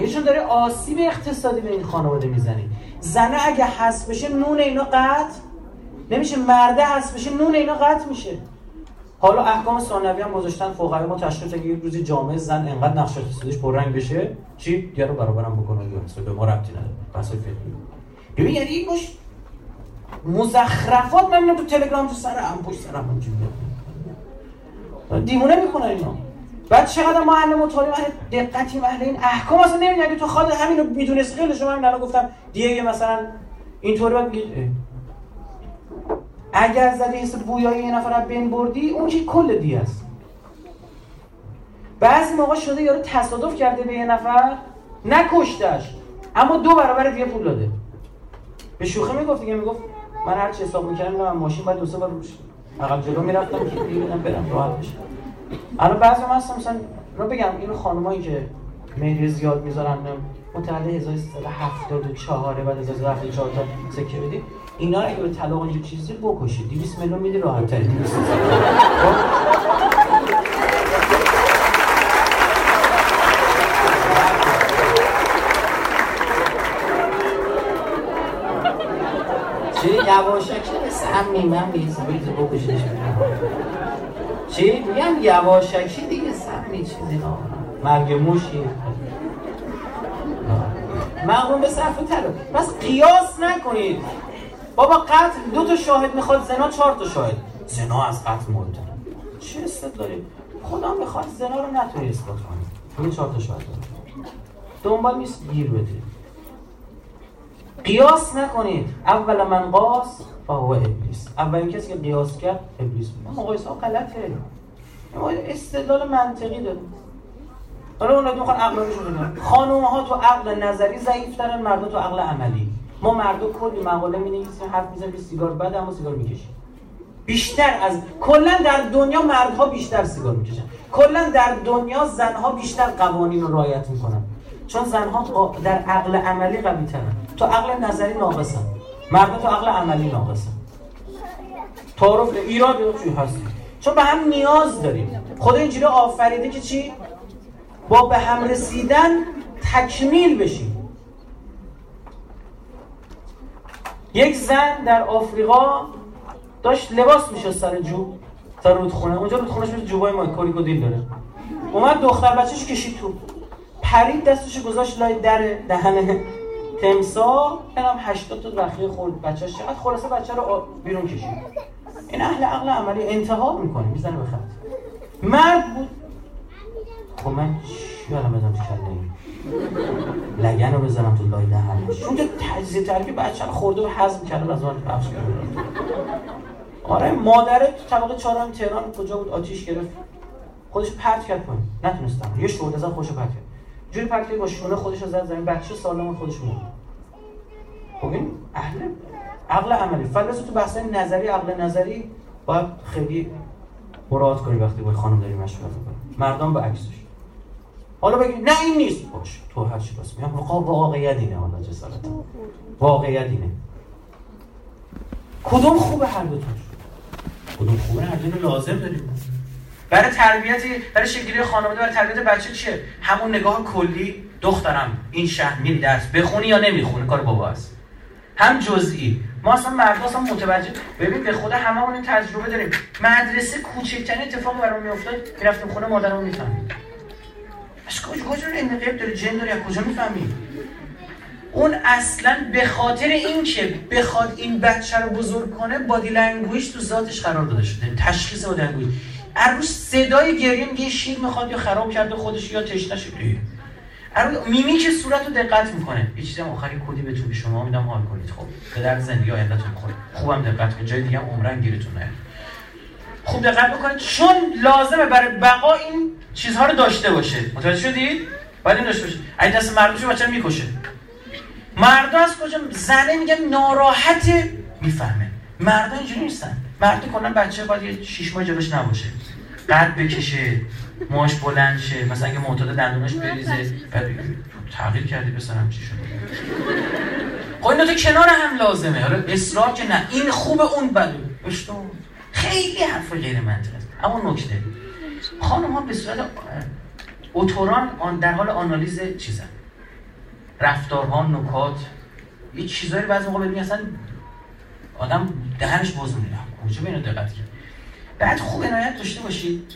ایشون داره آسیب اقتصادی به این خانواده می‌زنه. زنه اگه حذف بشه نون اینا قطع نمیشه. مرده حذف بشه نون اینا قطع میشه. حالا احکام ثانوی هم گذاشتن. فقهای ما تشریف که یک روزی جامعه زن انقدر نقش اقتصادیش پررنگ بشه. چی؟ دیگه رو برابرم بکنه به ما ربطی نداره. بحث فکری. ببین یعنی این مش مزخرفات من تو تلگرام تو سر هم پشت سر هم دیوونه می‌کنه اینا. بعد چقدر ما اهل مطالعه اهل دقتی اهل این احکام اصلا نمی‌دونی. اگه تو خود همین رو می‌دونستی خیلی شما همین الان گفتم دیگه مثلا اینطوری باید بگید اگر زدی حس بویایی یه نفر رو بین بردی اون که کل دی است. بعضی موقع شده یارو تصادف کرده به یه نفر نکشتش اما دو برابر دیگه پول داده. به شوخی می‌گفت دیگه می‌گفت من هر چی حساب می‌کردم من ماشین باید دو سه بار روش عقب جلو می‌رفتم که دیگه برم راحت بشه. الان بعضی من هستم مثلا رو بگم این خانمایی که مهری زیاد می‌ذارن متولد 1374 بعد از 1374 تا بدی اینا اگه به طلاق اینجور چیزی بکشید 200 میلیون میدی راحت تر 200 چی یواشکی سمی من بیز بیز بکشیدش چی؟ میگم یواشکی دیگه سمی چیزی مرگ موشی. مغروم به صرف تلو بس قیاس نکنید. بابا قتل دو تا شاهد می‌خواد زنا چهار تا شاهد. زنا از قتل مهمتره چه داریم خدا می‌خواد زنا رو نتونی اثبات کنی. این چهار تا شاهد. دنبال نیست گیر بدید قیاس نکنید. اول من قاس فهو ابلیس. اولین کسی که قیاس کرد ابلیس بود. مقایسه ها غلطه استدلال منطقی داریم حالا اونا می‌خوان عقلانشون بگن خانوم ها تو عقل نظری ضعیفترن مردا تو عقل عملی. ما مردا کلی مقاله می نویسیم حرف می‌زنیم که سیگار بده اما سیگار می‌کشیم. بیشتر از کلا در دنیا مردها بیشتر سیگار می‌کشن. کلا در دنیا زنها بیشتر قوانین رو رعایت می‌کنن. چون زنها در عقل عملی قوی ترن تو عقل نظری ناقصن مردا تو عقل عملی ناقصن تعارف ایراد چی هست چون به هم نیاز داریم. خدا اینجوری آفریده که چی؟ با به هم رسیدن تکمیل بشیم. یک زن در آفریقا داشت لباس میشه سر جو تا رودخونه. اونجا رودخونهش مثل جوبای ما کوریکودیل داره. اومد دختر بچهش کشید تو. پرید دستش گذاشت لای در دهن تمسا اینم 80 تا بخیه خورد. بچه‌ش چقدر خلاصه بچه رو بیرون کشید. این اهل عقل عملی انتحار می‌کنه. می‌زنه به خط. مرد بود. خب من الان بزنم تو کله لگن رو بزنم تو لای دهنش چون که تجزیه ترکیب بچه رو خورده و هضم کرده از آن بخش کرده آره مادره تو طبقه چهارم تهران کجا بود؟ آتیش گرفت. خودش پرت کرد پایین. نتونستم. یه شعله زد خودش پرت کرد. جوری کرد با شونه خودش رو زد زمین بچه سالم خودش مرد. خب این اهل عقل عملی. فلسفه تو بحث نظری عقل نظری باید خیلی مراعات کنی وقتی با خانم داری مشورت می‌کنی. مردم به عکسش. حالا بگی نه این نیست. باش. تو هر چی بس میگم واقعیت اینه حالا جسارت واقعیت اینه. کدوم خوبه هر دو کدوم خوبه هر دو لازم داریم. برای تربیت برای شکلی خانواده برای تربیت بچه چیه؟ همون نگاه کلی دخترم این شهر میری درس بخونی یا نمی‌خونی کار بابا است. هم جزئی. ما اصلا مرد اصلا متوجه ببین به خدا هممون این تجربه داریم. مدرسه کوچکترین اتفاق برام میافتاد. می‌رفتیم خونه مادرمو می‌فهمید. از کجا کجا این غیب داره؟ جن داره؟ کجا می‌فهمی اون اصلا به خاطر این که بخواد این بچه رو بزرگ کنه body language تو ذاتش قرار داده شده. تشخیص body language روز صدای گریه میگه شیر می‌خواد یا خراب کرده خودش یا تشنه شده میمیک صورت رو دقت می‌کنه. یه چیزی هم آخری کدی بهتون به شما میدم حال کنید خب به درد زندگی آیندهتون می‌خوره خوبم دقت کنید. جای دیگه هم عمراً گیرتون نیاد. خوب دقت بکنید. چون لازمه برای بقا این چیزها رو داشته باشه. متوجه شدید؟ باید این داشته باشه. اگه دست مردوش بچه می‌کشه. مردا از کجا؟ زنه میگن ناراحته می‌فهمه. مردا اینجوری نیستن. مرد کلا بچه باید یه شش ماه جلوش نباشه. قد بکشه موهاش بلند شه مثلا اگه معتاد دندوناش بریزه بعد تغییر کردی بسرم چی شده خب این کنار هم لازمه. حالا اصرار که نه این خوب اون بده. خیلی حرف غیر منطقی است. اما نکته. خانم ها به صورت اتوران در حال آنالیز چیزن. رفتارها نکات یه چیزایی بعضی موقع ببینی اصلا آدم دهنش باز میره. کجا به اینو دقت کرد؟ بعد خوب عنایت داشته باشید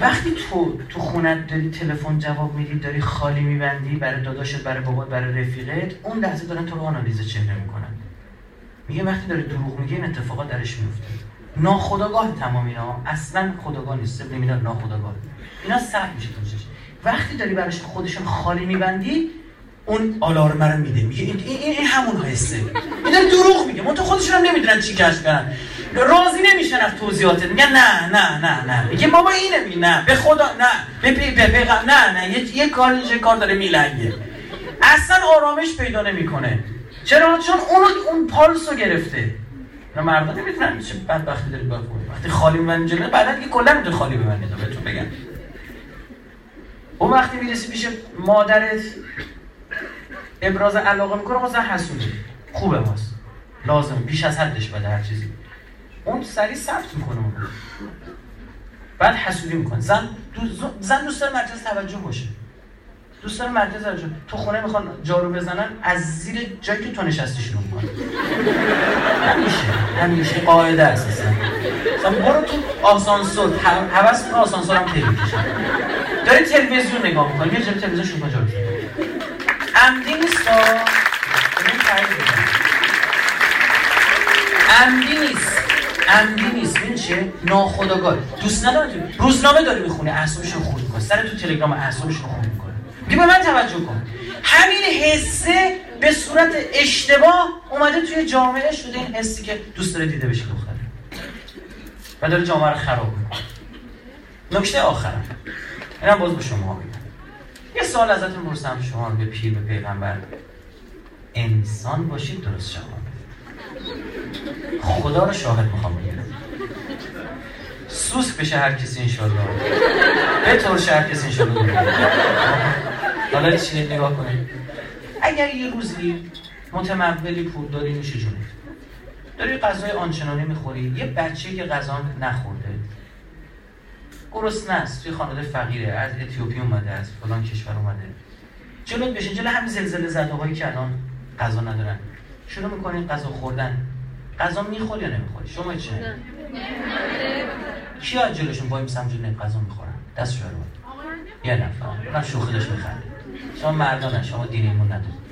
وقتی تو تو خونت داری تلفن جواب میدی داری خالی میبندی برای داداشت برای بابات برای رفیقت اون لحظه دارن تو رو آنالیز چهره می‌کنن. میگه وقتی داری دروغ میگی این اتفاقات درش میفته ناخداگاه تمام اینا. اصلا خداگاه نیست. سبب اینا ناخداگاه اینا سخت میشه تو وقتی داری براش خودشون خالی میبندی اون آلارم رو میده. میگه این, این, این همون حسه. اینا دروغ میگه. من تو خودشون هم نمی‌دونن چی کشف کردن راضی نمیشن از توضیحات میگن نه نه نه نه. میگه بابا اینه می نه به خدا نه. به پی به پی نه نه. یه, یه کار یه کار داره میلنگه. اصلا آرامش پیدا نمی‌کنه. چرا؟ چون اون اون پالس رو گرفته. نه مردم نمی‌تونن چه بدبختی داری با وقتی خالی میبندی جلوی بعدا دیگه کلا می‌تونی خالی ببندی بهتون بگم. اون وقتی می‌رسی پیش مادرت ابراز علاقه می‌کنه زن حسودی خوبه ماست لازم بیش از حدش بده هر چیزی. اون سری ثبت می‌کنه. اون بعد حسودی می‌کنه. زن زن دوست داره مرکز توجه باشه. دوست داره مرکز توجه تو خونه می‌خوان جارو بزنن از زیر جایی که تو نشستی شروع می‌کنه همیشه همیشه قاعده اساسا مثلا برو تو آسانسور حواس کن آسانسور هم تری داری تلویزیون نگاه می‌کنی. یه جایی تلویزیون شروع جارو عمدی نیست عمدی نیست. عمدی نیست چه ناخودآگاه دوست نداره روزنامه داری می‌خونه اعصابش رو خورد می‌کنه. سر تو تلگرام اعصابش رو خورد می‌کنه میگه من توجه کن. همین حسه به صورت اشتباه اومده توی جامعه شده این حسی که دوست داره دیده بشه دختره. و داره جامعه رو خراب می‌کنه. نکته آخرم اینم باز به شما بگم یه سوال ازتون پرسم شما به پیر به پیغمبر. انسان باشید درست شما. خدا رو شاهد می‌خوام بگیرم سوسک بشه هر کسی انشالله به طور هر کسی انشالله حالا چی نگاه کنید؟ اگر یه روزی متمولی پول داری میشه جونید داری غذای آنچنانی می‌خوری یه بچه که غذا نخورده. گرسنه است توی خانواده فقیره از اتیوپی اومده از فلان کشور اومده. جلوت بشه جلو همین زلزله زده هایی که الان غذا ندارن. شروع می‌کنید غذا خوردن. غذا می‌خوری یا نمی‌خوری؟ شما چه کی از جلوشون وای میسم نه غذا می‌خورن؟ دست رو یه نفر. من شوخی داشت میخنده شما مردانه شما دین ایمون ندارید.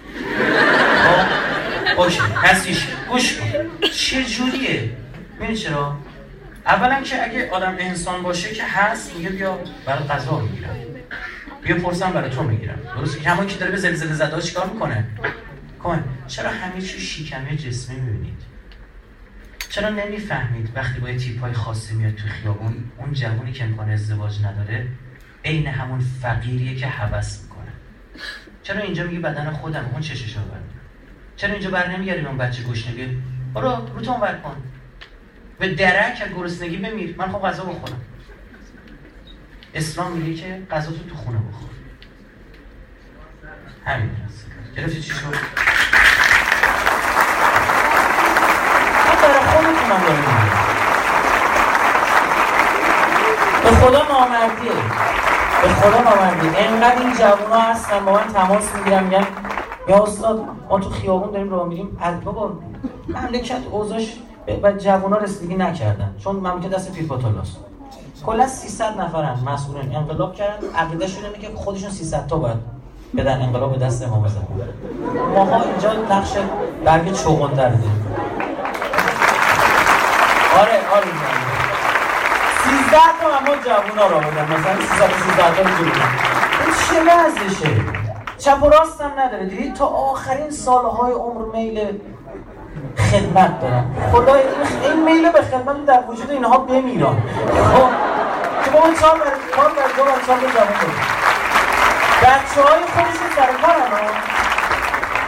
خب؟ اوکی. هستیش گوش کن. چه جوریه ببین چرا؟ اولا که اگه آدم انسان باشه که هست میگه بیا برای غذا می‌گیرم. بیا پرسم برای تو می‌گیرم. درسته؟ که همون که داره به زلزله زده چیکار می‌کنه؟ کن. چرا همه چی شیکمه جسمی می‌بینید؟ چرا نمی‌فهمید وقتی با تیپ های خاصی میاد تو خیابون اون جوونی که امکان ازدواج نداره عین همون فقیریه که هوس می‌کنه؟ چرا اینجا میگه بدن خودم اون چششو بر چرا اینجا بر نمیگردیم اون بچه گشنگی برو رو ور کن. به درک از گرسنگی بمیر. من خب غذا بخورم. اسلام میگه که غذا تو تو خونه بخور. همین. گرفتی چی شد؟ برای خودتونم داره به خدا نامردیه. به خدا نامردیه. انقدر این جوان ها هستن با من تماس می‌گیرم میگن یا استاد ما تو خیابون داریم راه میریم. از بابا مملکت اوضاش و جوونا رسیدگی نکردن. چون مملکت دست پیپاتولاست کلا 300 نفرن مسئولین انقلاب کردن عقیدهشون اینه که خودشون 300 تا باید بدن انقلاب به دست امام زمان ماها اینجا نقش برگ چوغندر داریم آره آره. 13 تا اما جوونا را بودن. مثلا 313 تا رو این چه وضعشه؟ چپ و راست هم نداره. دیدید تا آخرین سالهای عمر میل خدمت دارم خدا این میل به خدمت در وجود اینها بمیران خب که با اون چهار در دو بر چهار جوان کنیم بچه های خودشون سر کارن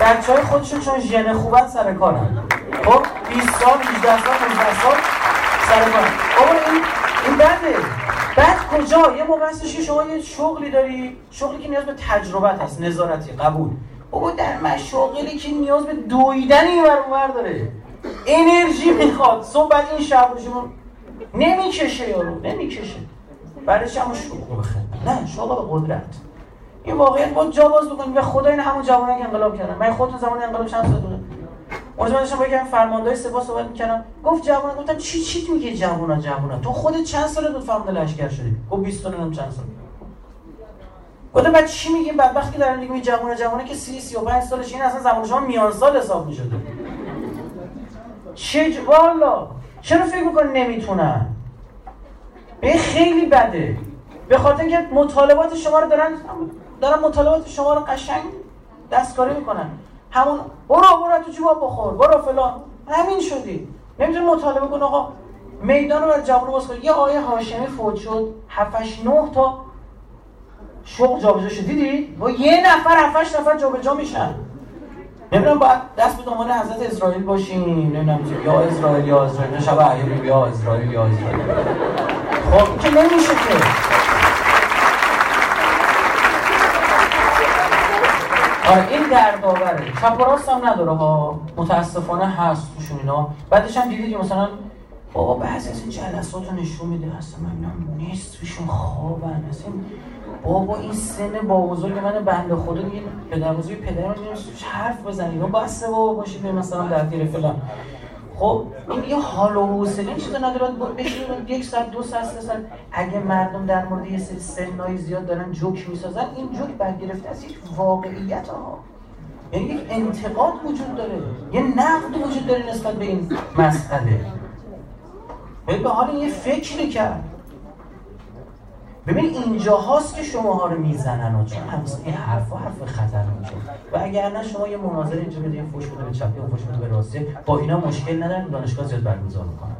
بچه های خودشون چون ژن خوبن سر کارن. خب 20 سال 18 سال 19 سال سر کارن. بابا این این بده بعد کجا؟ یه موقع شما یه شغلی داری شغلی که نیاز به تجربه هست نظارتی قبول. بابا در مشاغلی که نیاز به دویدن این ور داره. انرژی می‌خواد. صبح بعد این شب شما نمی‌کشه یارو نمی‌کشه. بعدش هم شغل بخیر نه شغل قدرت. این واقعیت با جا باز بکنیم به خدا این همون جوانایی که انقلاب کردن. من خودتون زمان انقلاب چند سال بوده اونجا من داشتم با یکی فرماندهای سپاه صحبت می‌کردم. گفت جوان گفتم چی چی میگه جوانا جوانا تو خودت چند ساله بود فرمانده لشکر شدی؟ گفت 20 تا چند سال. گفتم بعد چی میگیم بعد وقتی دارن میگیم جوان جوانه که 30 35 سالش این اصلا زمان شما میان سال حساب می‌شده. چه والا چرا فکر می‌کنی نمی‌تونن؟ به خیلی بده. به خاطر اینکه مطالبات شما رو دارن دارن مطالبات شما رو قشنگ دستکاری می‌کنن. همون برو برو تو جواب بخور برو فلان. همین شدی. نمی‌تونی مطالبه کن آقا. میدان رو بر جوان باز یه آیه هاشمی فوت شد 7 9 تا شغل جابجا شد. دیدی؟ با یه نفر 7 نفر جابجا میشن. نمی‌دونم باید دست به دامن حضرت اسرائیل باشیم. نمی‌دونم یا اسرائیل یا اسرائیل. شب یا اسرائیل یا اسرائیل. خب که نمیشه که. آره این دردآوره چپ و راست هم نداره ها. متاسفانه هست توشون اینا. بعدش هم دیدید که مثلا بابا بعضی از این جلسات رو نشون میده. هستم من نصفشون خوابن. اصلا بابا این سن با بزرگ من بنده خدا دیگه پدر بزرگ پدر من حرف بزنید. و بسته بابا باشید. مثلا در فلان. خب این یه حال و حوصله چیزا نداره بشینیم یک ساعت دو ساعت سه ساعت. اگه مردم در مورد یه سری سنای زیاد دارن جوک می‌سازن این جوک برگرفته از یک واقعیت ها یعنی یک انتقاد وجود داره. یه نقد وجود داره نسبت به این مسئله. به حال یه فکری کرد. ببین اینجا هاست که شما ها رو می‌زنن و چون این حرف حرف خطرناکه و اگر نه شما یه مناظر اینجا بده فوش بده به چپی و فوش بده به راستی با اینا مشکل ندارن دانشگاه زیاد برگزار می‌کنن.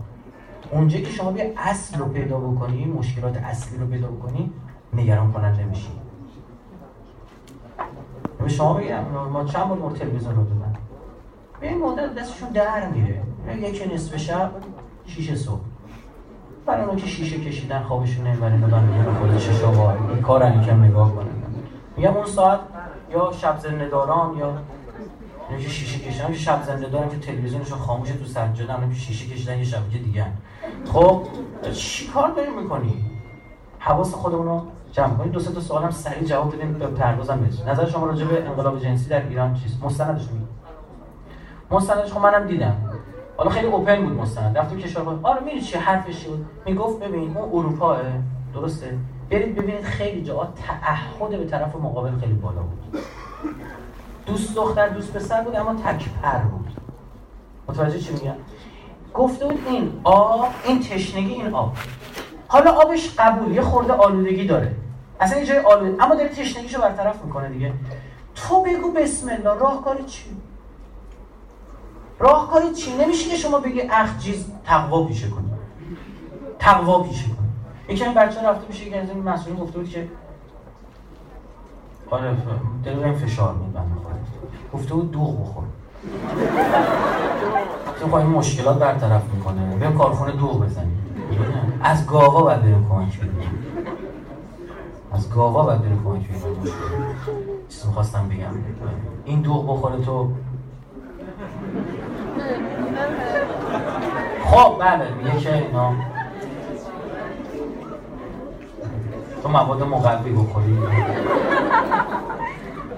اونجا که شما بیا اصل رو پیدا بکنی مشکلات اصلی رو پیدا بکنی نگران کننده میشی به شما بگم ما چند بار تلویزیون رو دادن. به این مدل دستشون در میره. یکی نصف شب شیش صبح. برای اون که شیشه کشیدن خوابشون نمی‌بره اینا میگن خود چشا این کار کم نگاه کنن میگم اون ساعت یا شب زنده داران یا که شیشه کشیدن که شب زنده دارن که تلویزیونشون خاموشه تو سجاده هم شیشه کشیدن یه شبکه دیگه خب چی کار داریم می‌کنی؟ حواس خودمون رو جمع کنید دو سه تا سوال هم سریع جواب بدیم به پردازم بشه نظر شما راجع به انقلاب جنسی در ایران چیست؟ مستندش میگید مستندش خب منم دیدم. حالا خیلی اوپن بود مستند. رفتیم کشور آره میری چی حرفش بود؟ می‌گفت ببین اون اروپا درسته؟ برید ببینید خیلی جا تعهد به طرف مقابل خیلی بالا بود. دوست دختر دوست پسر بود اما تک پر بود. متوجه چی میگم؟ گفته بود این آب این تشنگی این آب. حالا آبش قبول یه خورده آلودگی داره. اصلا یه جای آلود اما داره تشنگیشو برطرف می‌کنه دیگه. تو بگو بسم الله راهکار چی؟ راهکاری چی؟ نمیشه که شما بگی اخجیز تقوا پیشه کنی. تقوا پیشه کنی. یکی بچه رفته میشه که از این مسئولین گفته بود که آره دل فشار میاد بنده گفته بود دوغ بخور. تو این مشکلات برطرف می‌کنه. بریم کارخونه دوغ بزنیم از گاوا باید بریم کمک بگیریم از گاوا باید بریم کمک بگیریم چیز می‌خواستم بگم. این دوغ بخوره تو خب بله میگه که اینا. تو مواد مقوی بخوری.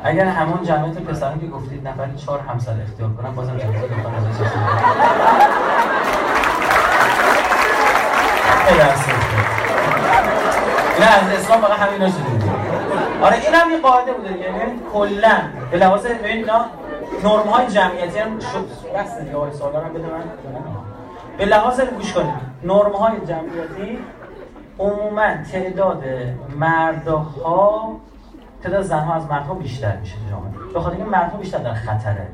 اگر همون جمعیت پسران که گفتید نفری چهار همسر اختیار کنن بازم جمعیت دختر ازش نه از اسلام فقط همینا شده آره این هم یه قاعده بوده یعنی کلا به لحاظ ببین نرم های جمعیتی هم شد. بس دیگه آقای سوالا هم بده من به لحاظ گوش کنید. نرم های جمعیتی عموما تعداد مردها تعداد زنها از مردها بیشتر میشه جامعه. به خاطر اینکه مردها بیشتر در خطره.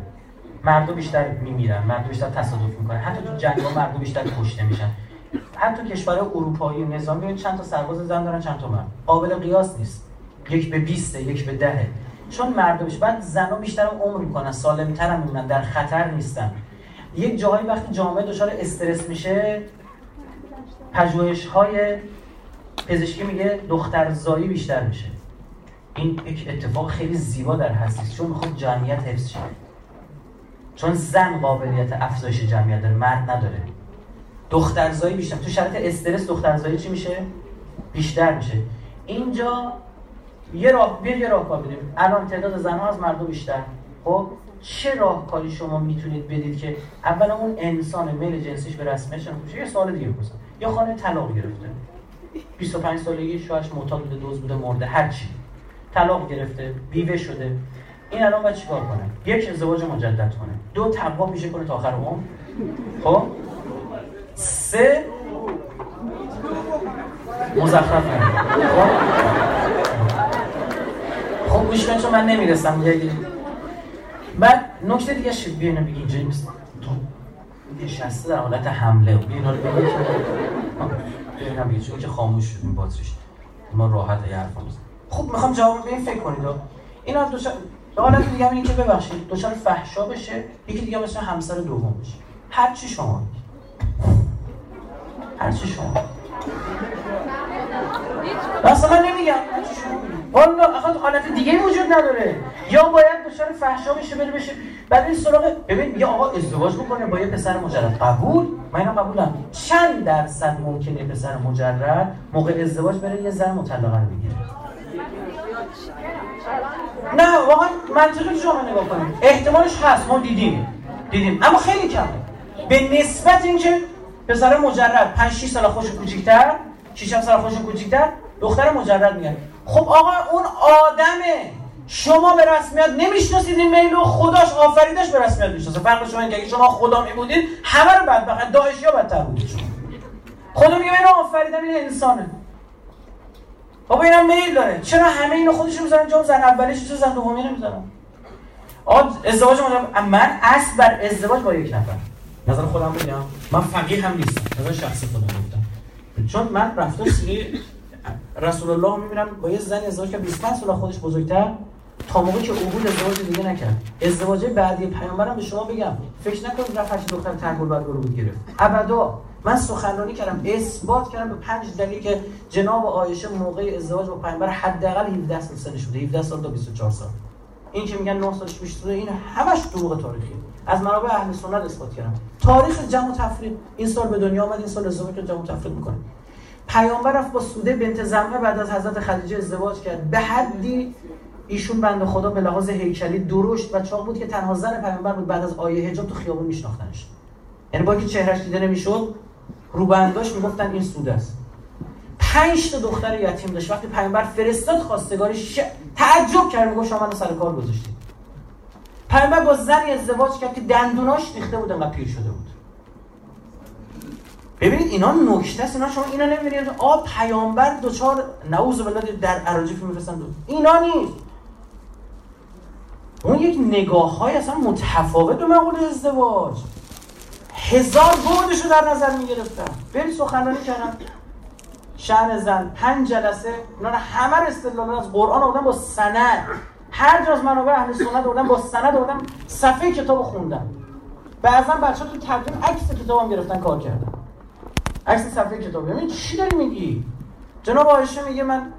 مردها بیشتر میمیرن مردها بیشتر تصادف می‌کنن. حتی تو جنگ ها مردها بیشتر کشته میشن. حتی کشور اروپایی نظامی چند تا سرباز زن دارن چند تا مرد. قابل قیاس نیست. یک به 20 یک به دهه. چون مردم بعد زنها بیشتر عمر می‌کنن سالمتر میمونن در خطر نیستن. یک جاهایی وقتی جامعه دچار استرس میشه پژوهش های پزشکی میگه دخترزایی بیشتر میشه. این یک اتفاق خیلی زیبا در هستی چون می‌خواد جمعیت حفظ شه. چون زن قابلیت افزایش جمعیت داره مرد نداره. دخترزایی بیشتر. تو شرط استرس دخترزایی چی میشه؟ بیشتر میشه. اینجا یه راه بیا یه راهکار بدیم. الان تعداد زنها از مردم بیشتر. خب؟ چه راهکاری شما می‌تونید بدید که اولا اون انسان میل جنسیش به رسمیت میشه یه سوال دیگه بپرسم. یا خانه طلاق گرفته. 25 سالگی شوهرش معتاد بوده دوز بوده مرده هر چی. طلاق گرفته بیوه شده. این الان باید چیکار کنه؟ یک ازدواج مجدد کنه. دو تقوا پیشه کنه تا آخر عمر. خب؟ سه مزخرف خب گوش چون من نمی‌رسم دیگه بعد نکته دیگه شد بیاین بگی اینجا نیست. تو نشسته در حالت حمله بیاین رو بگی بیاین بگی چون که خاموش شد این باتریش ما راحت یه حرف خب می‌خوام جواب به این فکر کنید. اینا دو حالت دیگه این که ببخشید دچار فحشا بشه. یکی دیگه مثلا همسر دوم بشه. هر چی شما هر چی شما مثلا نمیگم والا اصلا حالت دیگه وجود نداره. یا باید دچار فحشا بشه بره بشه. بعد این سراغ ببین یه آقا ازدواج بکنه با یه پسر مجرد. قبول؟ من اینو قبولم. چند درصد ممکنه پسر مجرد موقع ازدواج بره یه زن مطلقه رو بگیره؟ نه واقعا منطقی شما نگاه کنید احتمالش هست ما دیدیم. دیدیم. اما خیلی کمه. به نسبت اینکه پسر مجرد 5 6 سال خوش کوچیک‌تر 6 سال خوش کوچیک‌تر دختر مجرد میگن خب آقا اون آدمه. شما به رسمیت نمی‌شناسید این میل و خداش آفریدش به رسمیت می‌شناسه. فرق شما اینه که شما خدا میبودید همه رو بدبخت داعش یا بدتر بودید شما. خدا میگه اینو آفریدم این انسانه. بابا اینم میل داره. چرا همه اینو خودش می‌ذارن؟ جام زن اولیش چرا زن دومی نمی‌ذارن آقا ازدواج من اصل بر ازدواج با یک نفر. نظر خودم بگم. من فقیه هم نیستم. نظر شخصی خودم گفتم. چون من رفتار سری رسول الله می‌بینم با یه زن ازدواج که 25 سال خودش بزرگتر. تا موقعی که عبود ازدواج دیگه نکرد. ازدواج بعدی پیامبرم به شما بگم. فکر نکنید رفت دختر تنگل بعد رو گرفت. ابدا من سخنرانی کردم اثبات کردم به پنج دلیل که جناب عایشه موقع ازدواج با پیامبر حداقل 17 سال سنش بوده. 17 سال تا 24 سال. این که میگن 9 سالش بیشتر این همش دروغ تاریخی. از منابع اهل سنت اثبات کردم. تاریخ جمع و تفرید. این سال به دنیا آمد این سال ازدواج جمع و تفرید می‌کنه. پیامبر رفت با سوده بنت زمعه بعد از حضرت خدیجه ازدواج کرد. به حدی ایشون بنده خدا به لحاظ هیکلی درشت و چاق بود که تنها زن پیامبر بود بعد از آیه حجاب تو خیابون میشناختنش. یعنی با که چهرش دیده نمی‌شد روبنداش می‌گفتن این سوده است. پنج تا دختر یتیم داشت. وقتی پیامبر فرستاد خواستگارش ش... تعجب کرد. می‌گفت شما منو سر کار گذاشتید. پیامبر با زنی ازدواج کرد که دندوناش ریخته بود انقدر پیر شده بود. ببینید اینا نکته است اینا شما اینا نمی‌بینید. آ پیامبر دوچار نعوذ بالله در اراجیف میفرستن دو اینا نیست. اون یک نگاه های اصلا متفاوت به مقوله ازدواج. هزار بودش رو در نظر می‌گرفتن. بری سخنرانی کردن. شهر زن پنج جلسه اونا همه رو استدلال از قرآن آوردن با سند. هر جا از منابع اهل سنت آوردن با سند آوردن صفحه کتاب خوندن. بعضا بچه تو تقدیم عکس کتاب هم گرفتن کار کردن. عکس صفحه کتاب یعنی چی داری میگی؟ جناب عایشه میگه من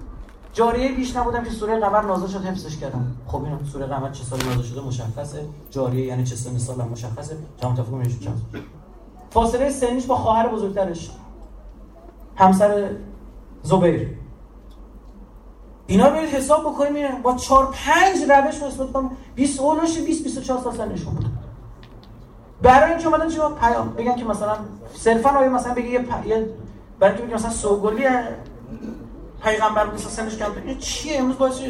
جاریه بیش نبودم که سوره قمر نازل شد حفظش کردم. خب اینا سوره قمر چه سال نازل شده؟ مشخصه. جاریه یعنی چه سن سال مشخصه. جام تفکر میشه چند فاصله سنیش با خواهر بزرگترش. همسر زبیر. اینا رو حساب بکنیم با 4 5 روش نسبت کنیم 20 اولش 20 24 سال سنشون بود. برای اینکه اومدن چی پیام؟ بگن که مثلا صرفا آیه مثلا بگه یه, پ... یه برای اینکه مثلا سوگلی پیغمبر بود سنش کم این چیه؟ امروز باعث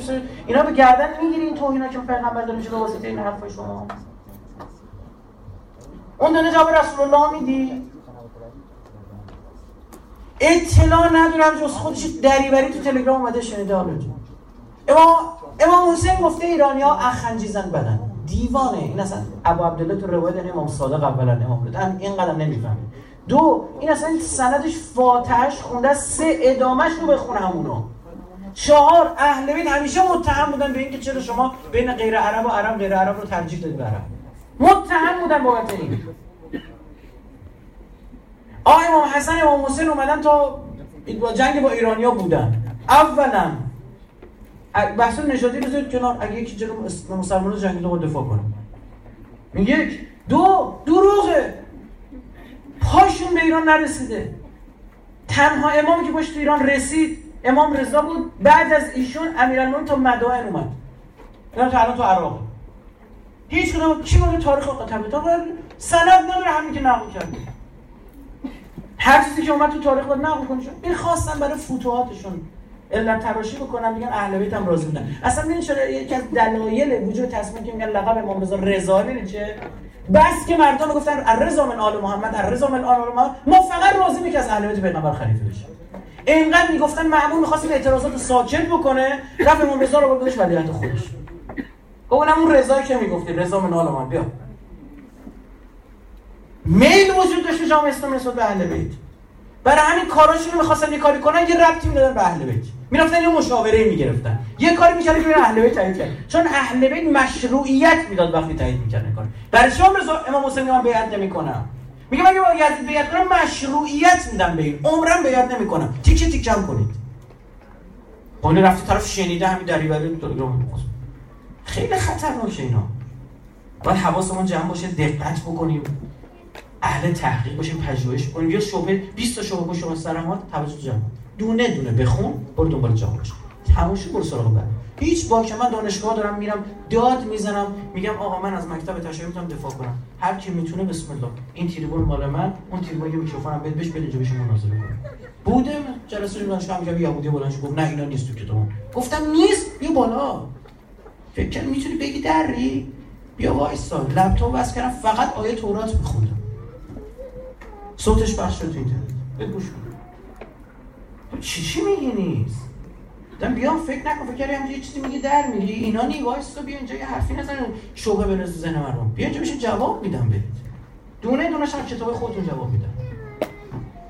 اینا به گردن می‌گیری این توهینا که پیغمبر داره میشه به واسطه این حرفای شما؟ اون دونه جواب رسول الله میدی؟ اطلاع ندارم جز خودش دریوری تو تلگرام اومده شنیده حالا امام امام حسین گفته ایرانی ها اخنجیزن بدن. دیوانه. این اصلا ابو عبدالله تو روایت امام صادق اولا امام بود این قدم نمی‌فهمه دو این اصلا سندش فاتحش خونده سه ادامش رو بخونه همونو. چهار اهل بیت همیشه متهم بودن به اینکه چرا شما بین غیر عرب و عرب غیر عرب رو ترجیح دادید به عرب متهم بودن بابت این. آقای امام حسن امام حسین اومدن تا جنگ با ایرانیا بودن. اولا بحث نژادی رو کنار اگه یکی جلو مسلمان جنگی رو دفاع کنه میگه دو دروغه پاشون به ایران نرسیده. تنها امامی که باش ایران رسید امام رضا بود. بعد از ایشون امیرالمومنین تا مدائن اومد. اینا تا الان تو عراق. هیچ کدوم چی میگه تاریخ طبیعتا سند نداره همین که نقل کرده. هر چیزی که اومد تو تاریخ بود نقل کنه. این خواستن برای فتوحاتشون علت تراشی بکنن میگن اهل بیت هم راضی بودن. اصلا ببین چرا؟ یکی از دلایل وجود تصمیم که میگن لقب امام رضا رضا چه؟ بس که مردم گفتن الرضا من آل محمد الرضا من آل محمد. ما فقط راضی میگه از اهل بیت پیغمبر خلیفه بشه اینقدر می‌گفتن معمول می‌خواست این اعتراضات ساکت بکنه رفت امام رضا رو بردش ولیعت خودش. اونم اون رضایی که می‌گفتی رضا من آل محمد. بیا. میل وجود داشت جامعه اسلامی نسبت به اهل بیت. برای همین کاراشون می‌خواستن یه کاری کنن یه ربطی می‌دادن به اهل بیت. می‌رفتن یه مشاوره می‌گرفتن. یه کاری می‌کردن که اهل بیت تایید کرد چون اهل بیت مشروعیت می‌داد وقتی تایید می‌کردن کار برای شما امام حسین من بیعت نمی‌کنم میگه با یزید بیعت کنم مشروعیت میدم به این. عمرم بیعت نمی‌کنم. تیکه تیکم کنید. اون رفته طرف شنیده همین دری ولی تلگرام خیلی خطرناکه اینا. باید حواسمون جمع باشه دقت بکنیم. اهل تحقیق باشیم پژوهش کنیم یه شبهه 20 تا شبهه شما سر توجه جمع. دونه دونه بخون برو دنبال جوابش تماشا برو سراغ بعد. هیچ با که من دانشگاه دارم میرم داد می‌زنم میگم آقا من از مکتب تشریح می‌تونم دفاع کنم. هر کی می‌تونه بسم الله. این تریبون مال من اون تریبون یه میکروفونم بده بهش بده بشه مناظره کنه. بوده جلسه دانشگاه میگم یهودی بلند گفت نه اینا نیست تو کتاب گفتم نیست بیا بالا. فکر می‌تونی بگی دری. بیا وایسا. لپتاپ واسه کردم فقط آیه تورات میخوندم. صوتش پخش شد تو اینترنت. بگوش چی چی میگی نیست دم بیام فکر نکن فکر کردم یه چیزی میگه در میری اینا نی وایس تو بیا اینجا یه حرفی نزن شوبه بنز زن مردم بیا اینجا بشه جواب میدم بهت. دونه دونه شما کتاب خودتون جواب میدم.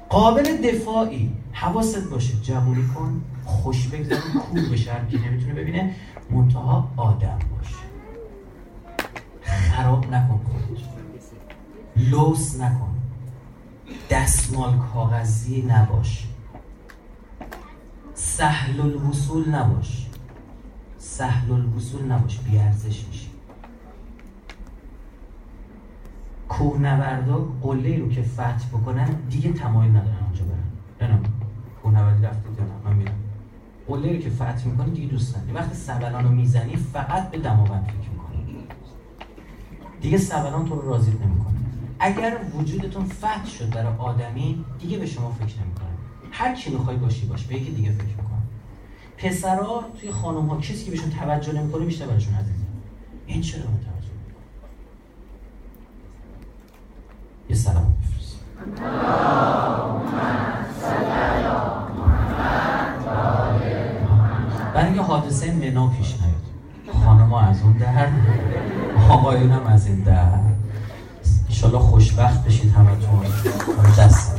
قابل دفاعی حواست باشه. جوونی کن خوش بگذار کور بشه هر کی نمی‌تونه ببینه. منتها آدم باشه. خراب نکن خودت. لوس نکن. دستمال کاغذی نباش. سهل الوصول نباش. سهل الوصول نباش بیارزش میشی. کوهنوردا قله رو که فتح بکنن دیگه تمایل ندارن آنجا برن. نه کوهنوردی رفتید نه؟ من میرم. قله رو که فتح می‌کنی دیگه دوست نداری. وقتی سبلان رو می‌زنی فقط به دماوند فکر می‌کنی. دیگه سبلان تو رو راضی نمی‌کنه. اگر وجودتون فتح شد برای آدمی دیگه به شما فکر نمی‌کنه. هر کی می‌خوای باشی باش. به یکی دیگه فکر میکن. پسرا توی خانم ها کسی که بهشون توجه نمی‌کنه بیشتر برشون عزیز این چرا اون توجه می‌کنه یه سلام بفرست. برای اینکه حادثه منا پیش نیاد. خانما از اون در آقایون هم از این در. انشالله خوشبخت بشید همتون. دست